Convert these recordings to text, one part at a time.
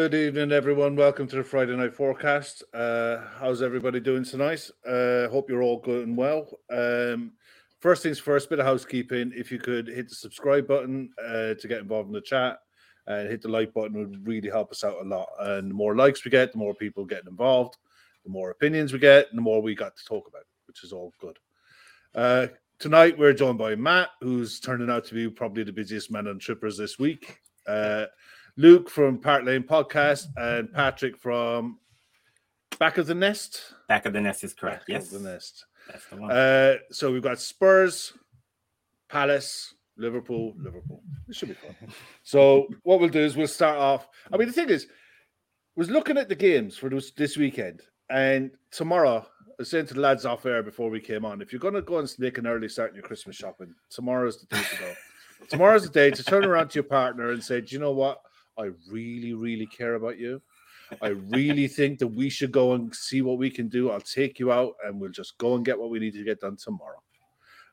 Good evening, everyone. Welcome to the Friday Night Forecast. Uh, how's everybody doing tonight? Uh, hope you're all good and well. Um, first things first, bit of housekeeping. If you could hit the subscribe button uh, to get involved in the chat, and hit the like button would really help us out a lot. And the more likes we get, the more people getting involved, the more opinions we get, and the more we got to talk about, which is all good. Uh, tonight we're joined by Matt, who's turning out to be probably the busiest man on trippers this week. Luke from Park Lane Podcast, and Patrick from Back of the Nest. Back of the Nest is correct. Back yes, of the Nest. that's the one. Uh, so we've got Spurs, Palace, Liverpool, Liverpool. This should be fun. So what we'll do is we'll start off. I mean, the thing is, was looking at the games for this, this weekend, and tomorrow. I was saying to the lads off air before we came on, if you're going to go and make an early start in your Christmas shopping, tomorrow's the day to go. tomorrow's the day to turn around to your partner and say, "Do you know what? I really, really care about you. I really think that we should go and see what we can do. I'll take you out and we'll just go and get what we need to get done tomorrow.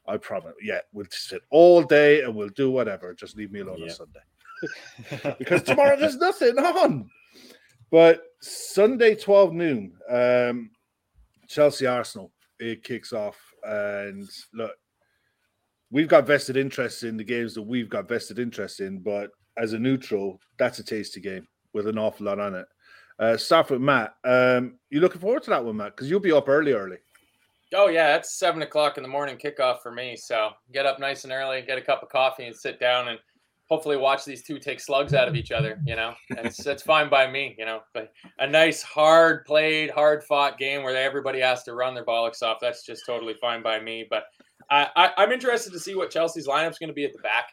I promise. Yeah, we'll sit all day and we'll do whatever. Just leave me alone on Sunday. because tomorrow there's nothing on. But Sunday, 12 noon, um, Chelsea Arsenal, it kicks off. And look, we've got vested interest in the games that we've got vested interest in, but as a neutral, that's a tasty game with an awful lot on it. Uh, start with Matt. Um, you looking forward to that one, Matt? Because you'll be up early, early. Oh yeah, it's seven o'clock in the morning kickoff for me. So get up nice and early, get a cup of coffee, and sit down and hopefully watch these two take slugs out of each other. You know, it's it's fine by me. You know, but a nice hard played, hard fought game where everybody has to run their bollocks off. That's just totally fine by me. But I, I I'm interested to see what Chelsea's lineup's going to be at the back.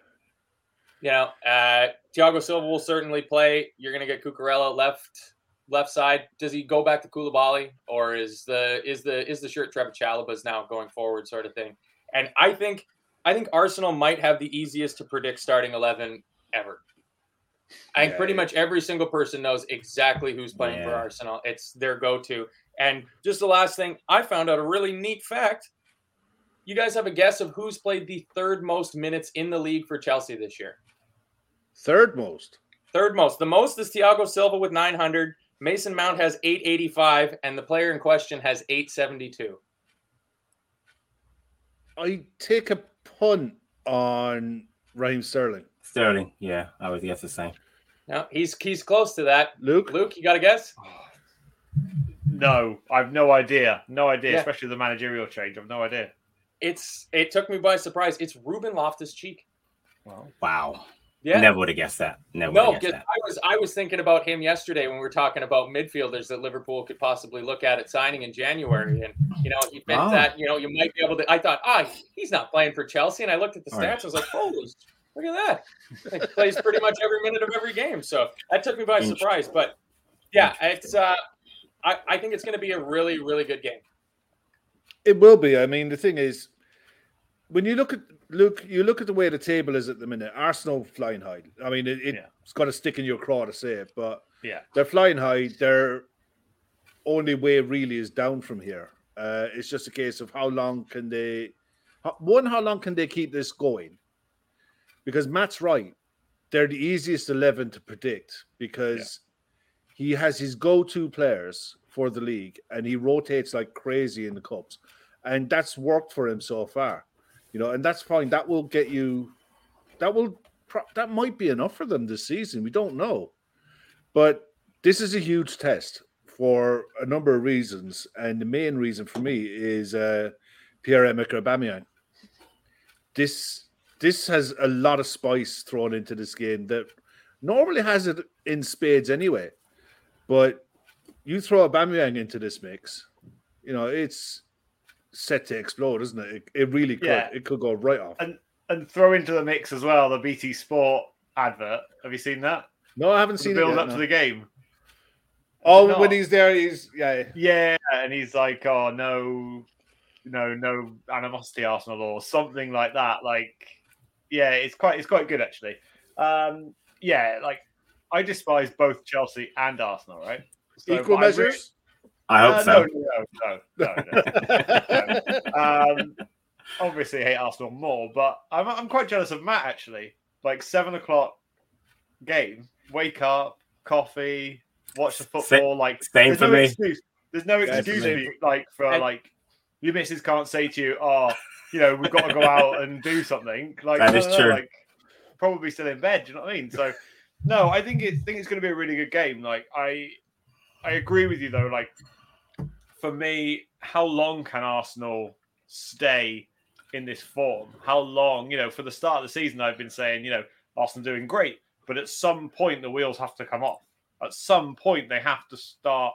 You know, uh, Thiago Silva will certainly play. You're going to get Cucurella left left side. Does he go back to Koulibaly, or is the is the is the shirt Trevoh Chalobah's now going forward, sort of thing? And I think I think Arsenal might have the easiest to predict starting eleven ever. I think Yeah, pretty yeah. much every single person knows exactly who's playing for Arsenal. It's their go-to. And just the last thing, I found out a really neat fact. You guys have a guess of who's played the third most minutes in the league for Chelsea this year? Third most. Third most. The most is Thiago Silva with 900. Mason Mount has 885, and the player in question has 872. I take a punt on Raheem Sterling. Sterling. Yeah, I would guess the same. No, he's he's close to that. Luke, Luke, you got a guess? No, I've no idea. No idea, Yeah. especially the managerial change. I've no idea. It's it took me by surprise. It's Ruben Loftus Cheek. Well, Wow. Yeah. Never would have guessed that. Never No, would have because guessed I was I was thinking about him yesterday when we were talking about midfielders that Liverpool could possibly look at at signing in January, and you know he fits Wow. that. You know you might be able to. I thought, ah, he's not playing for Chelsea, and I looked at the stats. Right. I was like, holy, look at that! He plays pretty much every minute of every game. So that took me by surprise. But yeah, it's uh, I I think it's going to be a really really good game. it will be. I mean, the thing is, when you look at Luke, you look at the way the table is at the minute. Arsenal flying high. I mean, it, Yeah. it's got to stick in your craw to say it, but yeah. they're flying high. Their only way really is down from here. Uh, it's just a case of how long can they, how- one, how long can they keep this going? Because Matt's right. They're the easiest 11 to predict because he has his go to players for the league and he rotates like crazy in the Cups. And that's worked for him so far. You know, and that's fine. That will get you, that will, that might be enough for them this season. We don't know. But this is a huge test for a number of reasons, and the main reason for me is uh, Pierre Emerick Aubameyang. This this has a lot of spice thrown into this game that normally has it in spades anyway, but you throw Aubameyang into this mix, you know it's set to explode, isn't it? It, it really could. Yeah. It could go right off. And and throw into the mix as well the BT Sport advert. Have you seen that? No, I haven't The seen it. build yet, up no. to the game. Oh, not. when he's there, he's yeah. Yeah, and he's like, "Oh no, no, no animosity, Arsenal, or something like that." Like, yeah, it's quite, it's quite good actually. Um, yeah, like I despise both Chelsea and Arsenal, right? So, Equal but I re- measures. I hope Uh, so. No, no, no, no, no. um, obviously, I hate Arsenal more, but I'm, I'm quite jealous of Matt actually. Like seven o'clock game, wake up, coffee, watch the football. like Same there's for no me. excuse. There's no excuse same for you, like for And- like your missus can't say to you, "Oh, you know, we've got to go out and do something." Like That no, is no, true. Like probably still in bed. Do you know what I mean? So no, I think it think it's going to be a really good game. Like I, I agree with you though. Like for me, how long can Arsenal stay in this form? How long? You know, for the start of the season, I've been saying, you know, Arsenal doing great, but at some point the wheels have to come off. At some point they have to start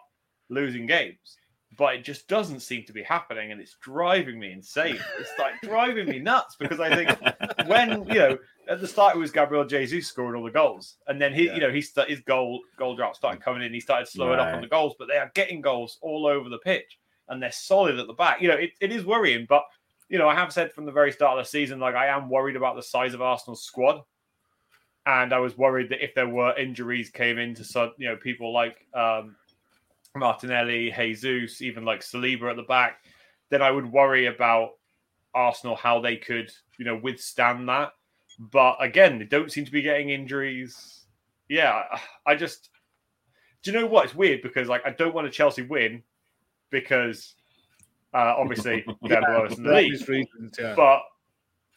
losing games. But it just doesn't seem to be happening, and it's driving me insane. It's like driving me nuts because I think when you know at the start it was Gabriel Jesus scoring all the goals, and then he, Yeah. you know, he st- his goal goal drought started coming in. He started slowing up on the goals, but they are getting goals all over the pitch, and they're solid at the back. You know, it, it is worrying, but you know, I have said from the very start of the season, like I am worried about the size of Arsenal's squad, and I was worried that if there were injuries came into some, you know, people like um, Martinelli, Jesus, even like Saliba at the back, then I would worry about Arsenal how they could, you know, withstand that. But again, they don't seem to be getting injuries. Yeah, I- I just do you know what? It's weird because like I don't want a Chelsea win because uh, obviously they're below us in the league, reasons, yeah. but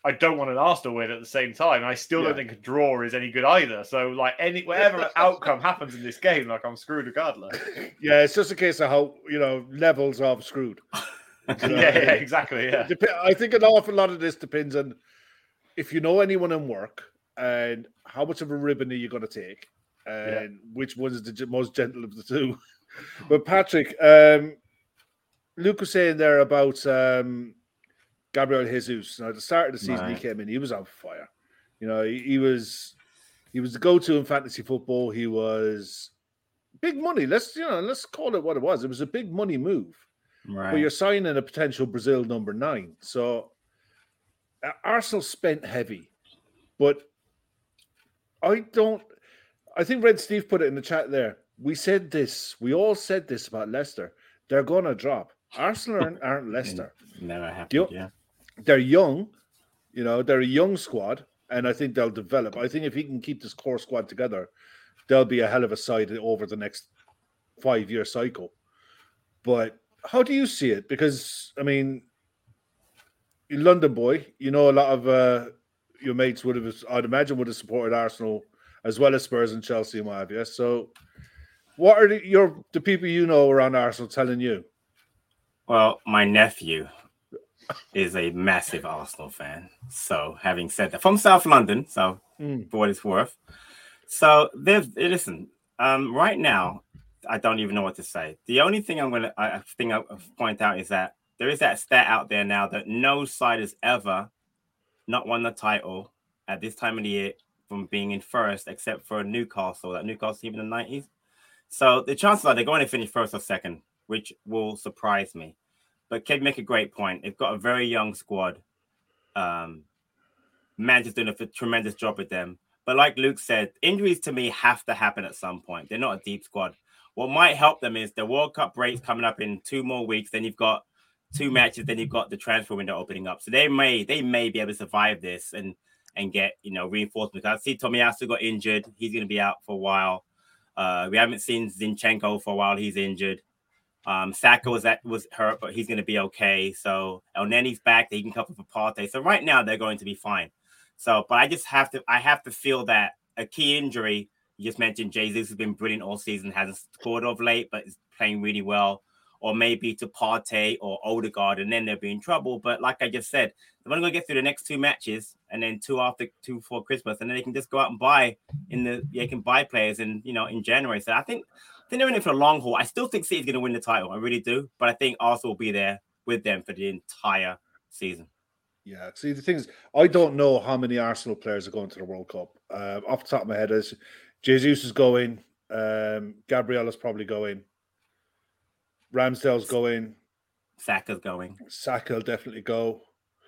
I don't want an Arsenal win at the same time. I still Yeah. don't think a draw is any good either. So like any whatever outcome happens in this game, like I'm screwed regardless. yeah, it's just a case of how you know levels are screwed. yeah, yeah, exactly. Yeah. Dep- I think an awful lot of this depends on if you know anyone in work and how much of a ribbon are you going to take, and which one is the most gentle of the two. but Patrick, um, Luke was saying there about um, Gabriel Jesus. Now, at the start of the season, he came in, he was on fire. You know, he, he was he was the go-to in fantasy football. He was big money. Let's you know, let's call it what it was. It was a big money move right. but you're signing a potential Brazil number nine. So Arsenal spent heavy, but I don't. I think Red Steve put it in the chat there. We said this. We all said this about Leicester. They're going to drop. Arsenal aren't, aren't Leicester. Never happened. Yeah. They're young. You know, they're a young squad, and I think they'll develop. I think if he can keep this core squad together, they'll be a hell of a side over the next five year cycle. But how do you see it? Because I mean, you London boy, you know a lot of uh, your mates would have, I'd imagine, would have supported Arsenal as well as Spurs and Chelsea and what have you. So, what are the, your the people you know around Arsenal telling you? Well, my nephew is a massive Arsenal fan. So, having said that, from South London, so Mm. for what it's worth. So, there's listen. Um, right now, I don't even know what to say. The only thing I'm gonna, I I think I'll point out is that there is that stat out there now that no side has ever not won the title at this time of the year from being in first, except for Newcastle. That Newcastle team in the nineties. So the chances are they're going to finish first or second, which will surprise me. But Kid make a great point. They've got a very young squad. Um, Manchester's doing a tremendous job with them. But like Luke said, injuries to me have to happen at some point. They're not a deep squad. What might help them is the World Cup breaks coming up in two more weeks. Then you've got two matches. Then you've got the transfer window opening up. So they may they may be able to survive this and and get you know reinforcements. I see Tomiyasu got injured. He's going to be out for a while. Uh, we haven't seen Zinchenko for a while. He's injured. Um, Saka was that was hurt, but he's going to be okay. So Elneny's back. He can cover for Partey. So right now they're going to be fine. So, but I just have to I have to feel that a key injury. You just mentioned Jesus has been brilliant all season, hasn't scored of late, but is playing really well. Or maybe to Partey or Odegaard, and then they'll be in trouble. But like I just said, they're only going to get through the next two matches, and then two after two for Christmas, and then they can just go out and buy in the they can buy players in you know in January. So I think I think they're in it for the long haul. I still think City's going to win the title. I really do, but I think Arsenal will be there with them for the entire season. Yeah, see the thing is, I don't know how many Arsenal players are going to the World Cup. Uh, off the top of my head, is Jesus is going, um, Gabriel is probably going, Ramsdale's going, Saka's going, Saka will definitely go,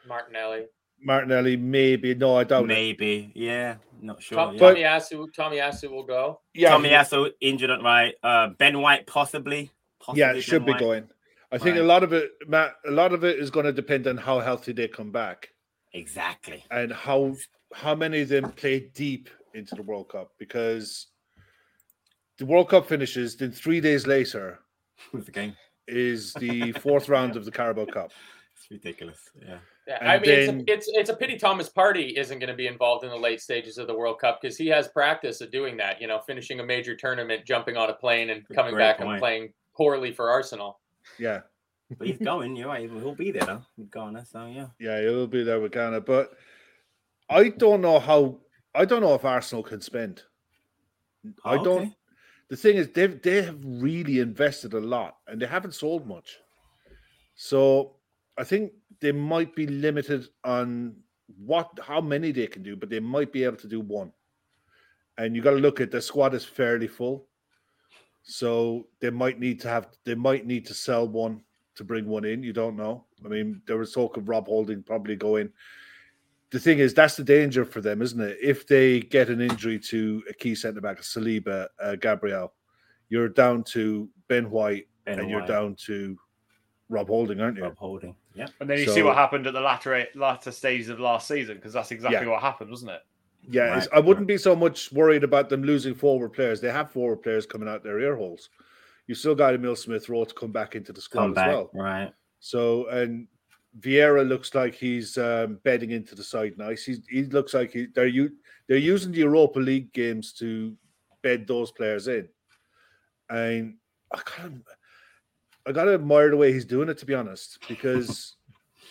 Martinelli. Martinelli maybe. No, I don't. maybe, yeah, not sure. Tom, yeah. But- Tomiyasu, Tomiyasu will go. Yeah, Tomiyasu injured, right? Uh, ben White possibly. possibly yeah, Ben it should be going. I think a lot of it, Matt. A lot of it is going to depend on how healthy they come back Exactly. and how how many of them play deep into the World Cup because the World Cup finishes. Then three days later With the game, is the fourth round of the Carabao Cup. it's ridiculous. Yeah. Yeah, And I mean, then- it's, a, it's it's a pity Thomas Partey isn't going to be involved in the late stages of the World Cup because he has practice of doing that. You know, finishing a major tournament, jumping on a plane, and coming back point. and playing poorly for Arsenal. Yeah, But he's going. You're right. He'll be there though. With Ghana, so yeah. yeah, he'll be there with Ghana. But I don't know how. I don't know if Arsenal can spend. I oh, don't. Okay. The thing is, they've they have really invested a lot, and they haven't sold much. So I think they might be limited on what how many they can do, but they might be able to do one. And you got to look at the squad is fairly full, so they might need to have they might need to sell one to bring one in. You don't know. I mean, there was talk of Rob Holding probably going. The thing is, that's the danger for them, isn't it? If they get an injury to a key centre back, Saliba, uh, Gabriel, you're down to Ben White, Ben and you're down to Rob Holding, aren't you? Rob Holding. Yeah. And then you see what happened at the latter latter stages of last season because that's exactly Yeah. what happened, wasn't it? Yeah, Right, I wouldn't be so much worried about them losing forward players. They have forward players coming out their ear holes. You still got Emil Smith Rowe to come back into the squad Come as back. well. Right. So and Vieira looks like he's um, bedding into the side nice. He's, he looks like he, they're u- they're using the Europa League games to bed those players in, and I kind of I gotta admire the way he's doing it to be honest. Because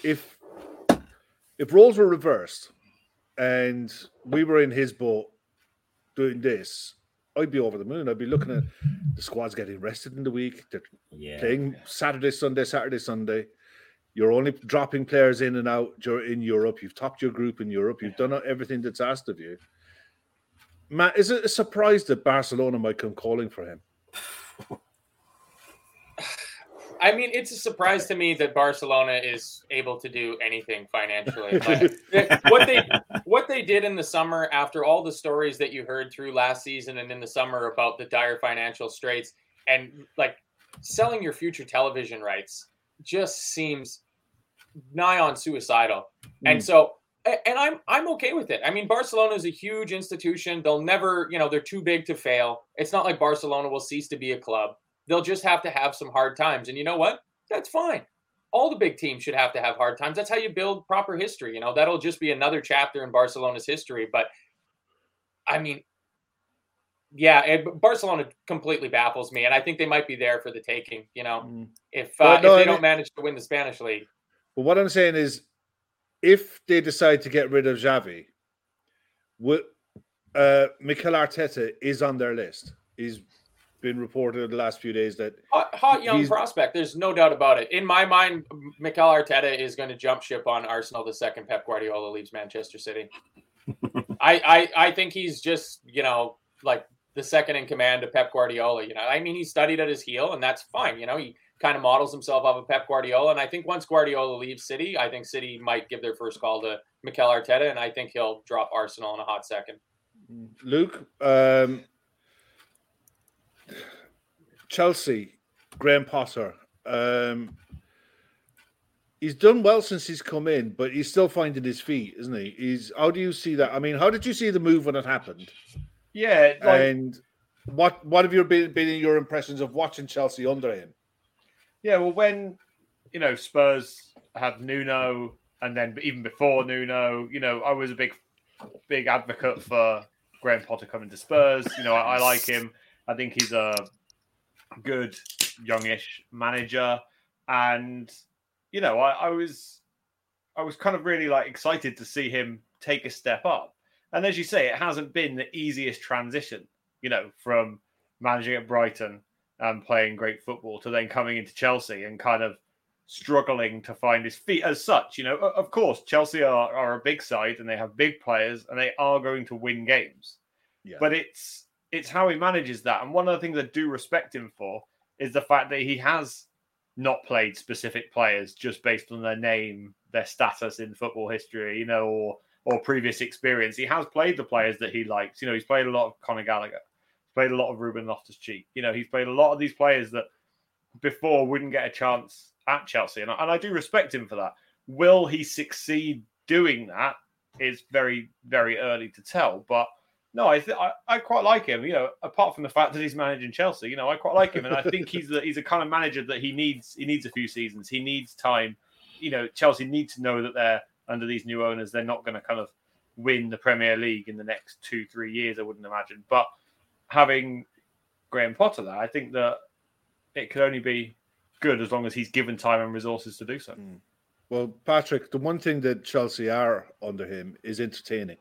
if if roles were reversed and we were in his boat doing this, I'd be over the moon. I'd be looking at the squad's getting rested in the week. They're Yeah. playing Saturday, Sunday, Saturday, Sunday. You're only dropping players in and out in Europe. You've topped your group in Europe. You've done everything that's asked of you. Matt, is it a surprise that Barcelona might come calling for him? I mean, it's a surprise to me that Barcelona is able to do anything financially. What they what they did in the summer after all the stories that you heard through last season and in the summer about the dire financial straits and like selling your future television rights just seems nigh on suicidal. And Mm. so and I'm I'm okay with it. I mean, Barcelona is a huge institution. They'll never, you know, they're too big to fail. It's not like Barcelona will cease to be a club. They'll just have to have some hard times. And you know what? That's fine. all the big teams should have to have hard times. That's how you build proper history. You know, that'll just be another chapter in Barcelona's history. But I mean, yeah, it, Barcelona completely baffles me, and I think they might be there for the taking. You know, mm. if uh, no, if they don't manage to win the Spanish league. But what I'm saying is, if they decide to get rid of Xavi, what uh, Mikel Arteta is on their list. He's been reported the last few days that hot, hot young prospect. There's no doubt about it. In my mind, Mikel Arteta is going to jump ship on Arsenal the second Pep Guardiola leaves Manchester City. I, I I think he's just you know like the second in command of Pep Guardiola. You know, I mean, he studied at his heel, and that's fine. You know, he kind of models himself off of Pep Guardiola, and I think once Guardiola leaves City, I think City might give their first call to Mikel Arteta, and I think he'll drop Arsenal in a hot second. Luke, um, Chelsea, Graham Potter. Um, he's done well since he's come in, but he's still finding his feet, isn't he? He's. How do you see that? I mean, how did you see the move when it happened? Yeah, like, and what what have your been, been your impressions of watching Chelsea under him? Yeah, well, when you know Spurs had Nuno, and then even before Nuno, you know, I was a big, big advocate for Graham Potter coming to Spurs. You know, I, I like him. I think he's a good youngish manager, and you know, I, I was, I was kind of really like excited to see him take a step up. And as you say, it hasn't been the easiest transition, you know, from managing at Brighton and playing great football to then coming into Chelsea and kind of struggling to find his feet as such. You know, of course, Chelsea are, are a big side and they have big players and they are going to win games. Yeah. But it's it's how he manages that. And one of the things I do respect him for is the fact that he has not played specific players just based on their name, their status in football history, you know, or or previous experience. He has played the players that he likes. You know, he's played a lot of Conor Gallagher, played a lot of Ruben Loftus Cheek. You know, he's played a lot of these players that before wouldn't get a chance at Chelsea. And I, and I do respect him for that. Will he succeed doing that? Is very, very early to tell. But no, I, th- I, I quite like him. You know, apart from the fact that he's managing Chelsea, you know, I quite like him, and I think he's the, he's a kind of manager that he needs. He needs a few seasons. He needs time. You know, Chelsea need to know that they're under these new owners, they're not going to kind of win the Premier League in the next two, three years, I wouldn't imagine. But having Graham Potter there, I think that it could only be good as long as he's given time and resources to do so. Mm. Well, Patrick, the one thing that Chelsea are under him is entertaining.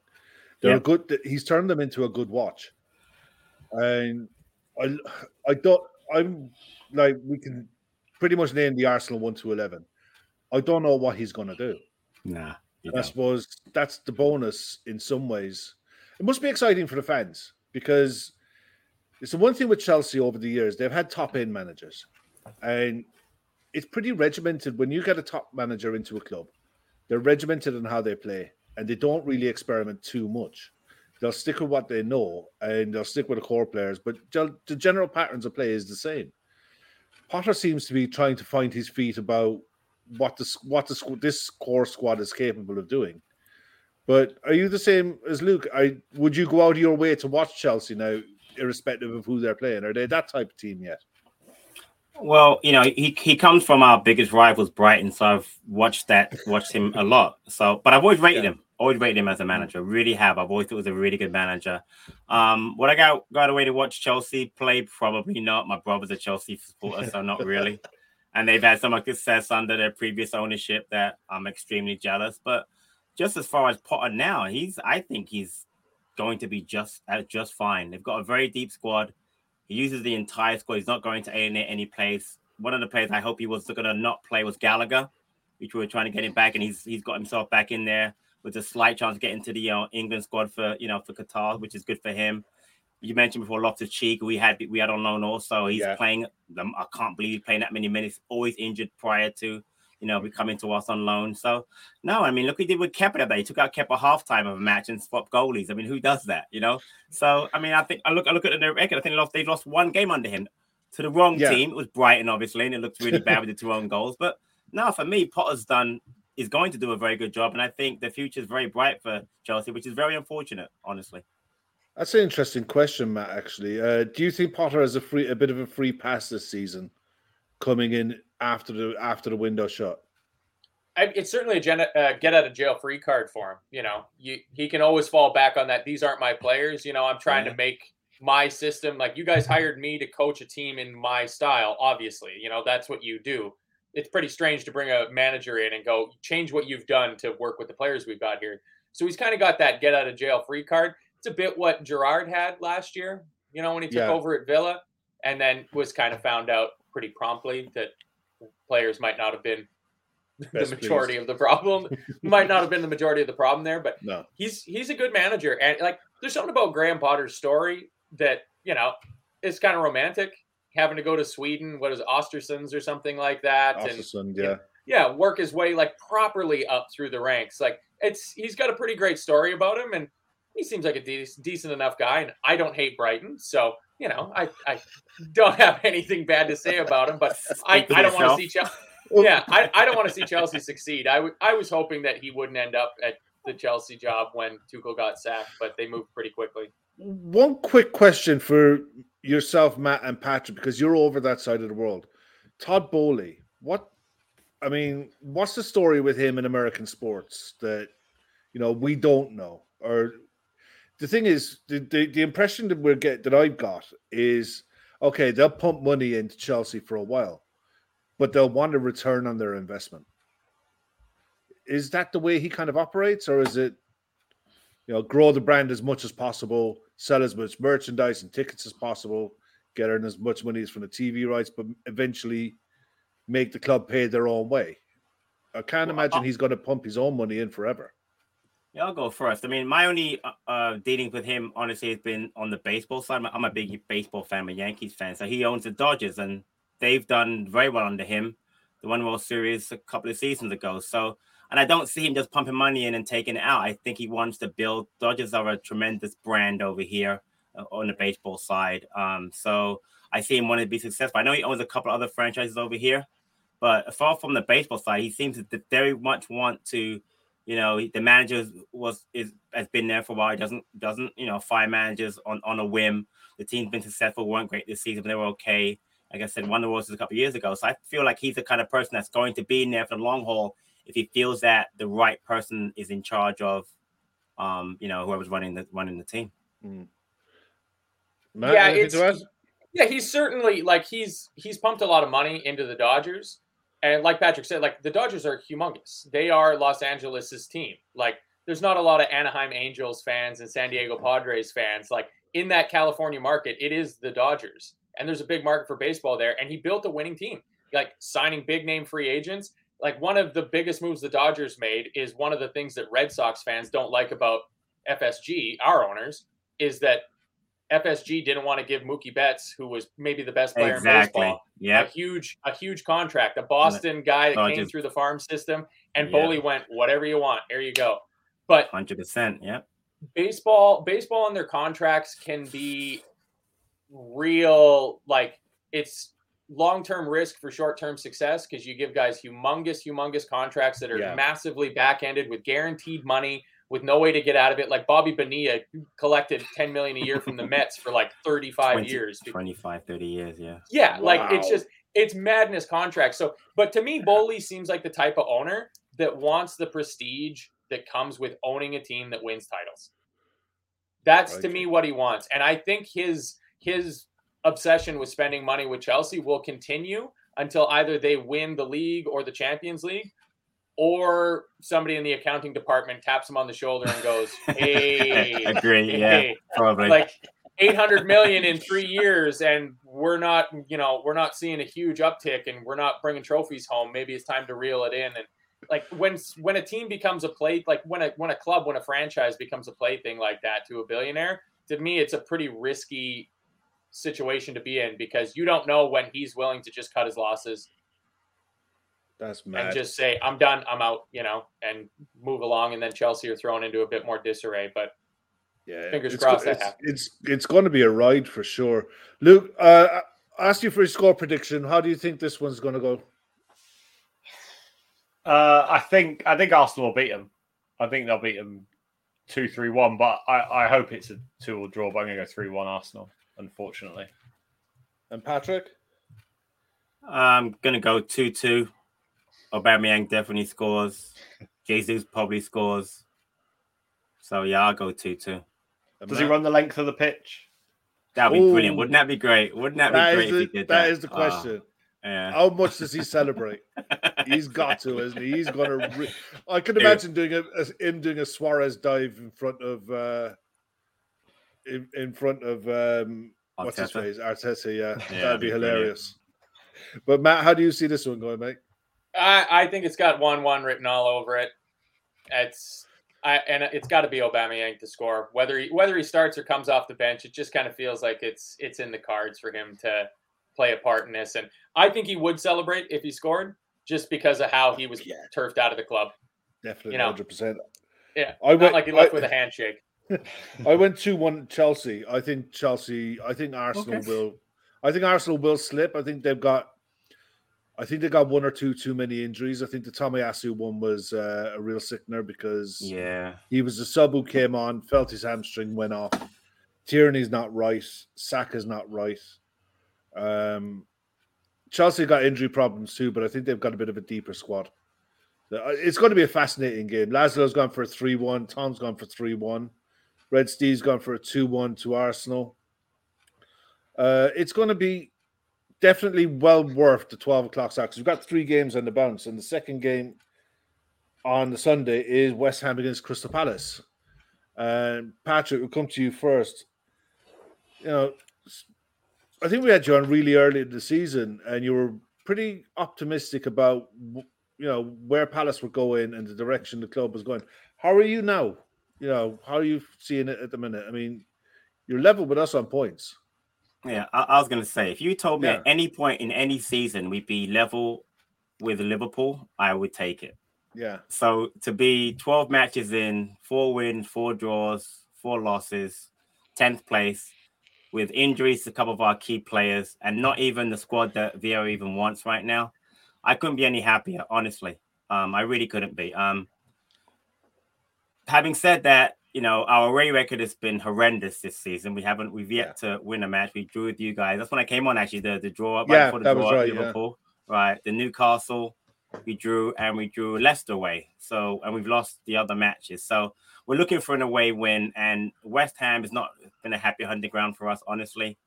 They're yeah. good. He's turned them into a good watch, and I, I don't. I'm like we can pretty much name the Arsenal one to eleven. I don't know what he's going to do. Nah. I suppose that's the bonus in some ways. It must be exciting for the fans because it's the one thing with Chelsea over the years, they've had top end managers. And it's pretty regimented when you get a top manager into a club. They're regimented in how they play and they don't really experiment too much. They'll stick with what they know and they'll stick with the core players, but the general patterns of play is the same. Potter seems to be trying to find his feet about what this what this this core squad is capable of doing. But are you the same as Luke? I would you go out of your way to watch Chelsea now, irrespective of who they're playing? Are they that type of team yet? Well, you know, he, he comes from our biggest rivals, Brighton, so I've watched that, watched him a lot. So, but I've always rated yeah. him, always rated him as a manager. Really have. I've always thought he was a really good manager. Um, would I got got away to watch Chelsea play? Probably not. My brother's a Chelsea supporter, so not really. And they've had some success under their previous ownership that I'm extremely jealous. But just as far as Potter now, he's I think he's going to be just uh, just fine. They've got a very deep squad. He uses the entire squad. He's not going to alienate any place. One of the players I hope he was going to not play was Gallagher, which we were trying to get him back, and he's he's got himself back in there with a slight chance of getting to the uh, England squad for you know for Qatar, which is good for him you mentioned before Loftus Cheek, we had we had on loan also. He's yeah. playing. I can't believe he's playing that many minutes. Always injured prior to you know coming to us on loan. So no, I mean look, he did with Kepa today. He took out Kepa halftime of a match and swapped goalies. I mean, who does that? You know. So I mean, I think I look I look at the record. I think they lost, they've lost one game under him to the wrong yeah. team. It was Brighton, obviously, and it looked really bad with the two own goals. But no, for me, Potter's done is going to do a very good job, and I think the future is very bright for Chelsea, which is very unfortunate, honestly. That's an interesting question, Matt. Actually, uh, do you think Potter has a free, a bit of a free pass this season, coming in after the after the window shut? I, it's certainly a gen, uh, get out of jail free card for him. You know, you, he can always fall back on that. These aren't my players. You know, I'm trying Yeah. to make my system like you guys hired me to coach a team in my style. Obviously, you know that's what you do. It's pretty strange to bring a manager in and go change what you've done to work with the players we've got here. So he's kind of got that get out of jail free card. It's a bit what Gerrard had last year. You know, when he took Yeah. over at Villa, and then was kind of found out pretty promptly that players might not have been the majority of the problem. might not have been the majority of the problem there, but No. he's he's a good manager. And like there's something about Graham Potter's story that, you know, is kind of romantic. Having to go to Sweden, what is it, Ostersunds or something like that. And Ostersund, yeah. yeah, work his way like properly up through the ranks. Like it's he's got a pretty great story about him, and he seems like a de- decent enough guy. And I don't hate Brighton, so you know I I don't have anything bad to say about him. But I, I don't want to see Chelsea. Yeah, I, I don't want to see Chelsea succeed. I w- I was hoping that he wouldn't end up at the Chelsea job when Tuchel got sacked, but they moved pretty quickly. One quick question for yourself, Matt and Patrick, because you're over that side of the world. Todd Boehly, what? I mean, what's the story with him in American sports that you know we don't know? Or the thing is, the the, the impression that we're get that I've got is okay. They'll pump money into Chelsea for a while, but they'll want a return on their investment. Is that the way he kind of operates, or is it you know, grow the brand as much as possible, sell as much merchandise and tickets as possible, get earn as much money as from the TV rights, but eventually make the club pay their own way. I can't Well, imagine I- he's going to pump his own money in forever. Yeah, I'll go first. I mean, my only uh, uh, dealings with him, honestly, has been on the baseball side. I'm a big baseball fan, I'm a Yankees fan. So he owns the Dodgers, and they've done very well under him. The one World Series a couple of seasons ago. So, and I don't see him just pumping money in and taking it out. I think he wants to build. Dodgers are a tremendous brand over here uh, on the baseball side. Um, so I see him wanting to be successful. I know he owns a couple other franchises over here, but far from the baseball side, he seems to very much want to you know, the manager was is has been there for a while. He doesn't doesn't you know fire managers on on a whim. The team's been successful, weren't great this season, but they were okay. Like I said, won the World Series a couple of years ago. So I feel like he's the kind of person that's going to be in there for the long haul if he feels that the right person is in charge of, um, you know, whoever's running the running the team. Matt, Yeah, it's- Yeah, he's certainly like he's he's pumped a lot of money into the Dodgers. And like Patrick said, like the Dodgers are humongous. They are Los Angeles's team. Like there's not a lot of Anaheim Angels fans and San Diego Padres fans. Like in that California market, it is the Dodgers. And there's a big market for baseball there. And he built a winning team, like signing big name free agents. Like one of the biggest moves the Dodgers made is one of the things that Red Sox fans don't like about FSG, our owners, is that FSG didn't want to give Mookie Betts, who was maybe the best player in baseball, Yeah. a huge a huge contract. A Boston guy that Oh, came just- through the farm system, and Yeah. Boehly went, whatever you want, here you go. But Hundred percent. Yeah. baseball, baseball and their contracts can be real. Like it's long term risk for short term success because you give guys humongous, humongous contracts that are Yeah. massively back ended with guaranteed money. With no way to get out of it, like Bobby Bonilla collected ten million a year from the Mets for like thirty-five 20 years. 25, 30 years. Yeah. Yeah, like it's just it's madness contract. So, but to me, Boehly seems like the type of owner that wants the prestige that comes with owning a team that wins titles. That's to Right. me what he wants, and I think his his obsession with spending money with Chelsea will continue until either they win the league or the Champions League, or somebody in the accounting department taps him on the shoulder and goes, "Hey, Agree. hey, Yeah. hey, Probably. like 800 million in three years and we're not you know we're not seeing a huge uptick and we're not bringing trophies home maybe it's time to reel it in and like when when a team becomes a play like when a when a club when a franchise becomes a plaything like that to a billionaire to me it's a pretty risky situation to be in because you don't know when he's willing to just cut his losses That's and just say i'm done i'm out you know and move along and then chelsea are thrown into a bit more disarray but yeah, fingers it's, crossed that It's, happens. it's it's going to be a ride for sure. Luke, uh, I asked you for a score prediction. How do you think this one's going to go? Uh, I think I think Arsenal will beat them. I think they'll beat them two three one. But I, I hope it's a two or draw. But I'm going to go three one Arsenal. Unfortunately, And Patrick, I'm gonna go two-two. Aubameyang definitely scores. Jesus probably scores. So yeah, I'll go two-two. Does he run the length of the pitch? That'd be Ooh. brilliant. Wouldn't that be great? Wouldn't that be great is if he the, did that that? is the Oh, question. yeah. How much does he celebrate? He's got to, isn't he? He's gonna. Re- I could Dude. imagine doing a, a- him doing a Suarez dive in front of uh in, in front of um what's his face Arteta. Yeah, Yeah, that'd be be brilliant. hilarious. But Matt, how do you see this one going, mate? I, I think it's got one one written all over it. It's I and it's got to be Aubameyang to score. Whether he whether he starts or comes off the bench, it just kind of feels like it's it's in the cards for him to play a part in this. And I think he would celebrate if he scored, just because of how he was Yeah. turfed out of the club. Definitely, You know, hundred percent. Yeah, I not went like he left I- with a handshake. I went two one Chelsea. I think Chelsea. I think Arsenal Okay. will. I think Arsenal will slip. I think they've got. I think they got one or two too many injuries. I think the Tomiyasu one was uh, a real sickener because Yeah. he was a sub who came on, felt his hamstring, went off. Tierney's not right. Saka's not right. Um, Chelsea got injury problems too, but I think they've got a bit of a deeper squad. Uh, It's going to be a fascinating game. Laszlo's gone for a 3 1. Tom's gone for 3 1. Red Steve's gone for a 2 1 to Arsenal. Uh, it's going to be definitely well worth the 12 o'clock start because we've got three games on the bounce. And the second game on the Sunday is West Ham against Crystal Palace. And Patrick, we'll come to you first. You know, I think we had you on really early in the season, and you were pretty optimistic about you know where Palace were going and the direction the club was going. How are you now? You know, how are you seeing it at the minute? I mean, you're level with us on points. Yeah, I, I was gonna say if you told me Yeah. at any point in any season we'd be level with Liverpool, I would take it. Yeah, So to be 12 matches in, four wins, four draws, four losses, 10th place, with injuries to a couple of our key players, and not even the squad that Vieira even wants right now, I couldn't be any happier, honestly. Um, I really couldn't be. Um, having said that, you know, our away record has been horrendous this season. We haven't, we've yet to win a match. We drew with you guys. That's when I came on, actually, the, the draw right Yeah, before the that draw right, yeah. Right. The Newcastle, we drew and we drew Leicester away. So and we've lost the other matches. So we're looking for an away win, and West Ham has not been a happy hunting ground for us, honestly.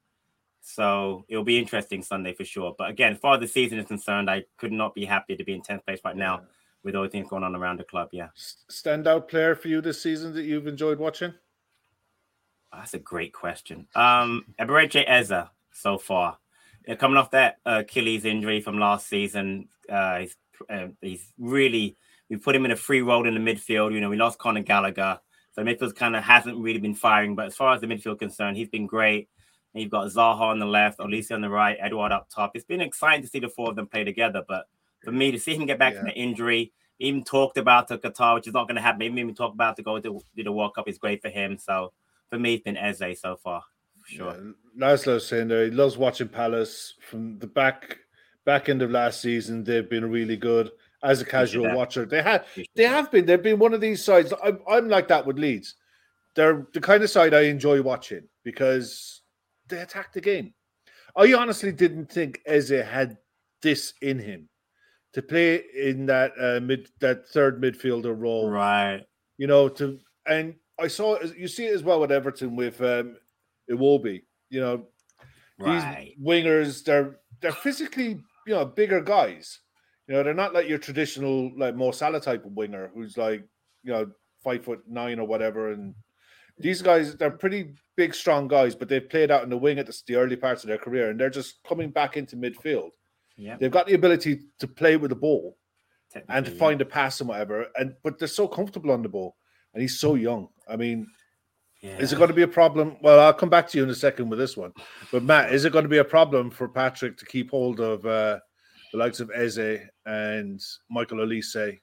So it'll be interesting Sunday for sure. But again, as far as the season is concerned, I could not be happy to be in 10th place right now with all the things going on around the club. Yeah. Standout player for you this season that you've enjoyed watching? That's a great question. Um, Eberechi Eze so far, Yeah, coming off that uh, Achilles injury from last season, uh, he's uh, he's really we put him in a free role in the midfield. You know, we lost Conor Gallagher, so midfield kind of hasn't really been firing. But as far as the midfield concerned, he's been great. And you've got Zaha on the left, Olise on the right, Edouard up top. It's been exciting to see the four of them play together. But for me to see him get back from the injury, even talked about to Qatar, which is not going to happen. Even even talk about to go to, to the World Cup is great for him. So for me, it's been Eze so far. Sure. Yeah, Laszlo's saying there he loves watching Palace from the back back end of last season. They've been really good as a casual watcher. They had they have been. They've been one of these sides. I'm, I'm like that with Leeds. They're the kind of side I enjoy watching because they attack the game. I honestly didn't think Eze had this in him to play in that uh, mid that third midfielder role Right. you know, to and I saw you see it as well with Everton with um Iwobi, you know, Right. these wingers, they're they're physically, you know, bigger guys. You know, they're not like your traditional like Mo Salah type of winger who's like, you know, five foot nine or whatever. And these guys, they're pretty big, strong guys, but they've played out in the wing at the, the early parts of their career, and they're just coming back into midfield. Yeah. They've got the ability to play with the ball and to yeah. find a pass and whatever. And but they're so comfortable on the ball, and he's so young. I mean, is it going to be a problem? Well, I'll come back to you in a second with this one. But Matt, is it going to be a problem for Patrick to keep hold of uh, the likes of Eze and Michael Olise It-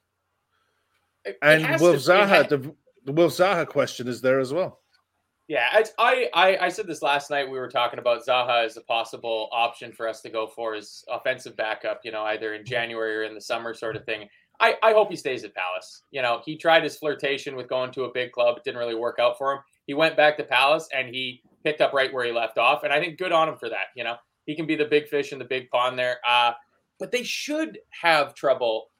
it and has Wolf to- it ha- Zaha? The, the Wilf Zaha question is there as well. Yeah, I, I I said this last night. We were talking about Zaha as a possible option for us to go for as offensive backup. You know, either in January or in the summer, sort of thing. I, I hope he stays at Palace. You know, he tried his flirtation with going to a big club. It didn't really work out for him. He went back to Palace and he picked up right where he left off. And I think good on him for that. You know, he can be the big fish in the big pond there. Uh, but they should have trouble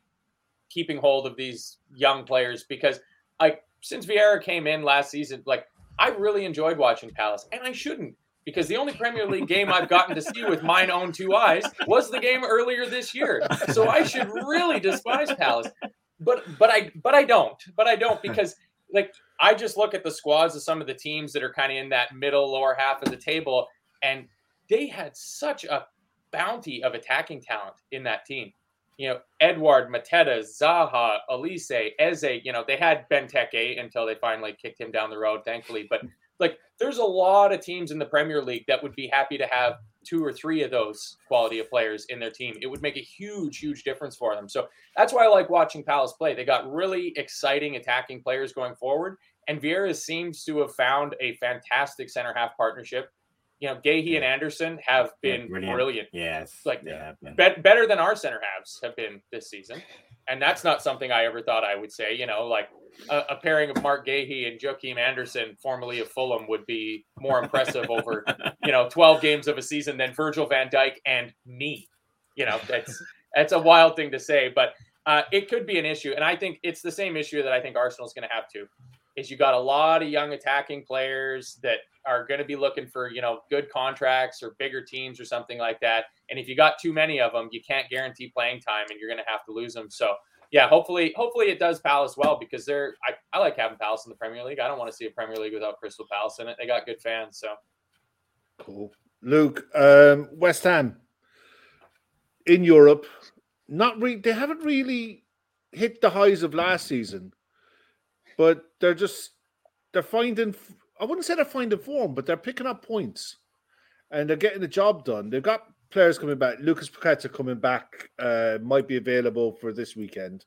keeping hold of these young players because, like, since Vieira came in last season, like I really enjoyed watching Palace, and I shouldn't because the only Premier League game I've gotten to see with mine own two eyes was the game earlier this year. So I should really despise Palace. But but I but I don't. But I don't because like I just look at the squads of some of the teams that are kind of in that middle lower half of the table and they had such a bounty of attacking talent in that team. You know, Edouard, Mateta, Zaha, Olise, Eze, you know, they had Benteke until they finally kicked him down the road, thankfully. But like there's a lot of teams in the Premier League that would be happy to have two or three of those quality of players in their team. It would make a huge, huge difference for them. So that's why I like watching Palace play. They got really exciting attacking players going forward. And Vieira seems to have found a fantastic center half partnership. You know, Guéhi and Andersen have been yeah, brilliant. brilliant. Yes. Like be- better than our center halves have been this season. And that's not something I ever thought I would say. You know, like a, a, pairing of Mark Guéhi and Joachim Andersen, formerly of Fulham, would be more impressive over, you know, 12 games of a season than Virgil van Dijk and me. You know, that's that's a wild thing to say, but uh, it could be an issue. And I think it's the same issue that I think Arsenal's going to have to is you got a lot of young attacking players that are going to be looking for, you know, good contracts or bigger teams or something like that. And if you got too many of them, you can't guarantee playing time and you're going to have to lose them. So yeah, hopefully, hopefully it does Palace well because they're. I, I like having Palace in the Premier League. I don't want to see a Premier League without Crystal Palace in it. They got good fans, so cool. Luke, um, West Ham in Europe, not re- they haven't really hit the highs of last season, but they're just they're finding. I wouldn't say they're finding form, but they're picking up points, and they're getting the job done. They've got players coming back. Lucas Paqueta coming back uh, might be available for this weekend,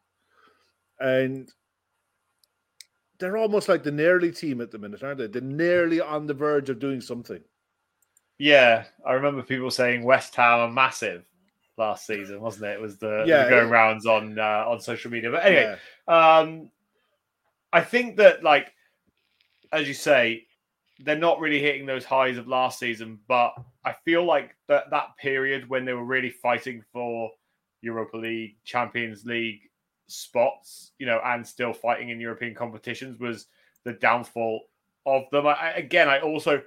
and they're almost like the nearly team at the minute, aren't they? They're nearly on the verge of doing something. Yeah, I remember people saying West Ham are massive last season, wasn't it? It was the, yeah, the going rounds on uh, on social media. But anyway, yeah. um, I think that like as you say, they're not really hitting those highs of last season, but I feel like that that period when they were really fighting for Europa League, Champions League spots, you know, and still fighting in European competitions was the downfall of them. I, again, I also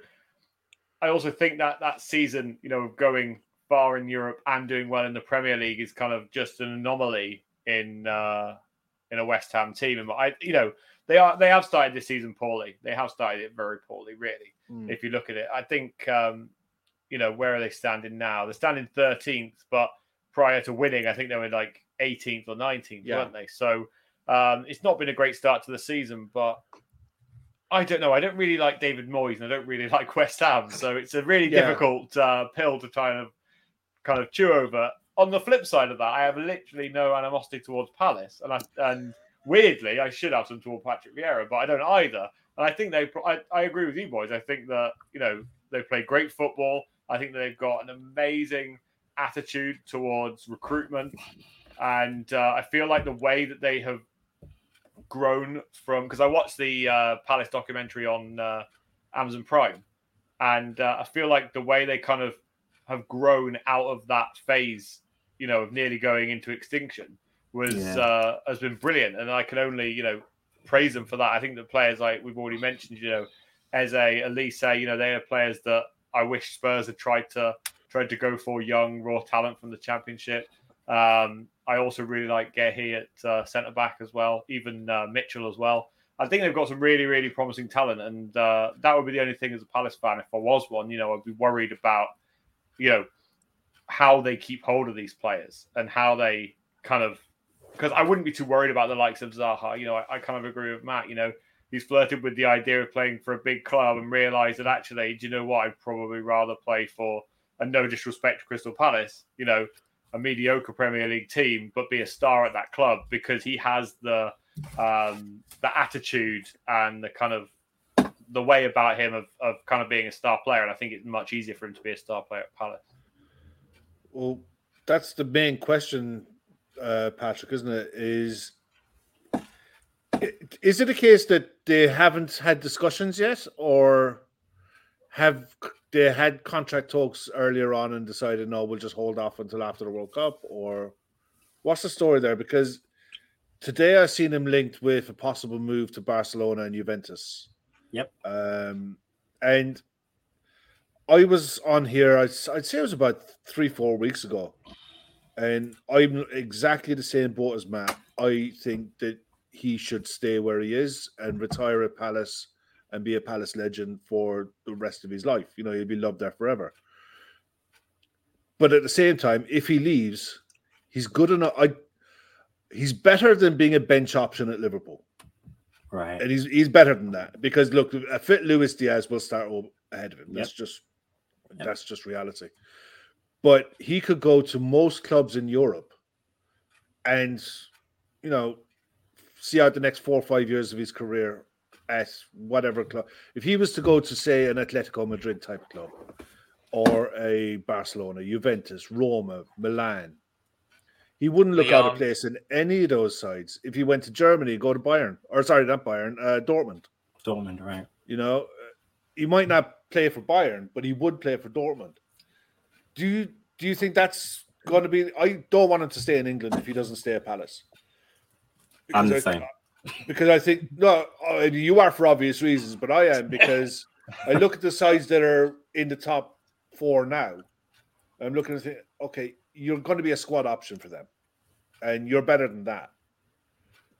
I also think that that season, you know, going far in Europe and doing well in the Premier League is kind of just an anomaly in uh, in a West Ham team. And I, you know, they are they have started this season poorly. They have started it very poorly, really. Mm. If you look at it, I think um, you know where are they standing now? They're standing thirteenth, but prior to winning, I think they were like 18th or 19th, yeah. weren't they? So um, it's not been a great start to the season, but I don't know. I don't really like David Moyes, and I don't really like West Ham, so it's a really yeah. difficult uh, pill to kind of kind of chew over. On the flip side of that, I have literally no animosity towards Palace, and I and weirdly, I should have some toward Patrick Vieira, but I don't either. And I think they, I, I agree with you boys. I think that, you know, they play great football. I think they've got an amazing attitude towards recruitment. And uh, I feel like the way that they have grown from, because I watched the uh, Palace documentary on uh, Amazon Prime, and uh, I feel like the way they kind of have grown out of that phase, you know, of nearly going into extinction was yeah. uh, has been brilliant, and I can only you know praise them for that. I think the players like we've already mentioned, you know, Eze, Olise, you know, they are players that I wish Spurs had tried to tried to go for young raw talent from the Championship. Um, I also really like Guéhi at uh, centre back as well, even uh, Mitchell as well. I think they've got some really, really promising talent, and uh, that would be the only thing as a Palace fan. If I was one, you know, I'd be worried about, you know, how they keep hold of these players and how they kind of because I wouldn't be too worried about the likes of Zaha. You know, I, I, kind of agree with Matt. You know, he's flirted with the idea of playing for a big club and realised that actually, do you know what? I'd probably rather play for, and no disrespect to Crystal Palace, you know, a mediocre Premier League team, but be a star at that club because he has the um, the attitude and the kind of the way about him of, of kind of being a star player. And I think it's much easier for him to be a star player at Palace. Well, that's the main question uh, Patrick, isn't it? Is is it a case that they haven't had discussions yet, or have they had contract talks earlier on and decided no, we'll just hold off until after the World Cup, or what's the story there? Because today I've seen him linked with a possible move to Barcelona and Juventus. Yep. Um, and I was on here. I'd, I'd say it was about three, four weeks ago, and I'm exactly the same boat as Matt. I think that he should stay where he is and retire at Palace and be a Palace legend for the rest of his life. You know, he'll be loved there forever. But at the same time, if he leaves, he's good enough. I he's better than being a bench option at Liverpool. Right. And he's he's better than that because look, a fit Luis Diaz will start ahead of him. That's yep. just yep. that's just reality. But he could go to most clubs in Europe and you know see out the next four or five years of his career at whatever club. If he was to go to say an Atletico Madrid type club or a Barcelona, Juventus, Roma, Milan, he wouldn't look Leon. out of place in any of those sides. If he went to Germany, go to Bayern, or sorry, not Bayern, uh, Dortmund. Dortmund, right? You know, he might not play for Bayern, but he would play for Dortmund. Do you do you think that's going to be? I don't want him to stay in England if he doesn't stay at Palace. I'm the I, same because I think no, you are for obvious reasons, but I am because I look at the sides that are in the top four now. I'm looking at think, okay, you're going to be a squad option for them, and you're better than that.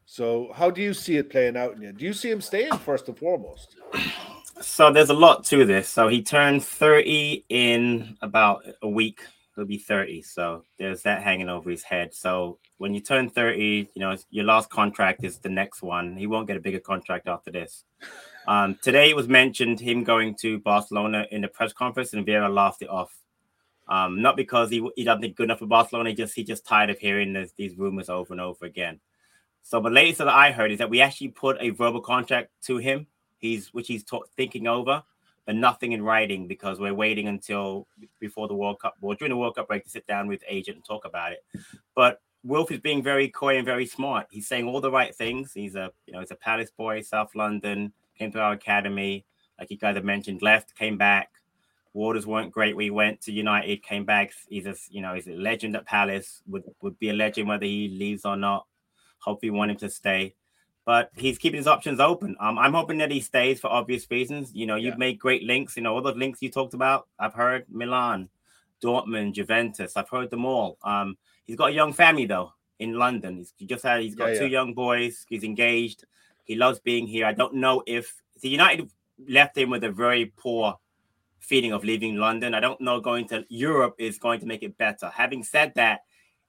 So, how do you see it playing out in you? Do you see him staying first and foremost? So, there's a lot to this. So, he turned 30 in about a week. He'll be 30. So, there's that hanging over his head. So, when you turn 30, you know, your last contract is the next one. He won't get a bigger contract after this. Um, today it was mentioned him going to Barcelona in the press conference, and Vieira laughed it off. Um, not because he, he doesn't think good enough for Barcelona, he just he just tired of hearing this, these rumors over and over again. So the latest that I heard is that we actually put a verbal contract to him, he's which he's t- thinking over, but nothing in writing because we're waiting until before the World Cup or during the World Cup break to sit down with agent and talk about it. But Wilf is being very coy and very smart. He's saying all the right things. He's a you know he's a Palace boy, South London, came to our academy, like you guys have mentioned, left, came back. Waters weren't great. We went to United, came back. He's a you know he's a legend at Palace. Would would be a legend whether he leaves or not. Hope we want him to stay, but he's keeping his options open. Um, I'm hoping that he stays for obvious reasons. You know, you've yeah. made great links. You know, all the links you talked about. I've heard Milan, Dortmund, Juventus. I've heard them all. Um, He's got a young family though in London. He's he just had he's got yeah, two yeah. young boys. He's engaged. He loves being here. I don't know if the United left him with a very poor feeling of leaving London. I don't know going to Europe is going to make it better. Having said that,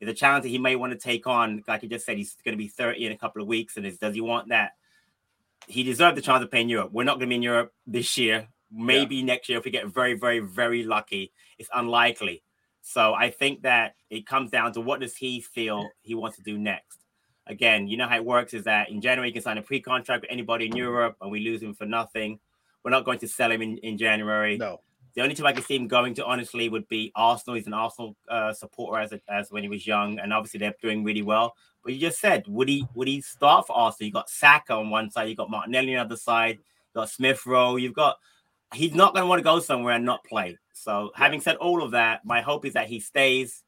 it's a challenge that he may want to take on. Like he just said, he's going to be 30 in a couple of weeks. And does he want that? He deserved the chance of playing Europe. We're not going to be in Europe this year. Maybe yeah. next year if we get very, very, very lucky. It's unlikely. So I think that it comes down to what does he feel he wants to do next. Again, you know how it works is that in January you can sign a pre-contract with anybody in Europe and we lose him for nothing. We're not going to sell him in, in January. No. The only team I can see him going to, honestly, would be Arsenal. He's an Arsenal uh, supporter as, a, as when he was young, and obviously they're doing really well. But you just said, would he would he start for Arsenal? You got Saka on one side, you got Martinelli on the other side, you got Smith Rowe, you've got he's not going to want to go somewhere and not play. So, having said all of that, my hope is that he stays.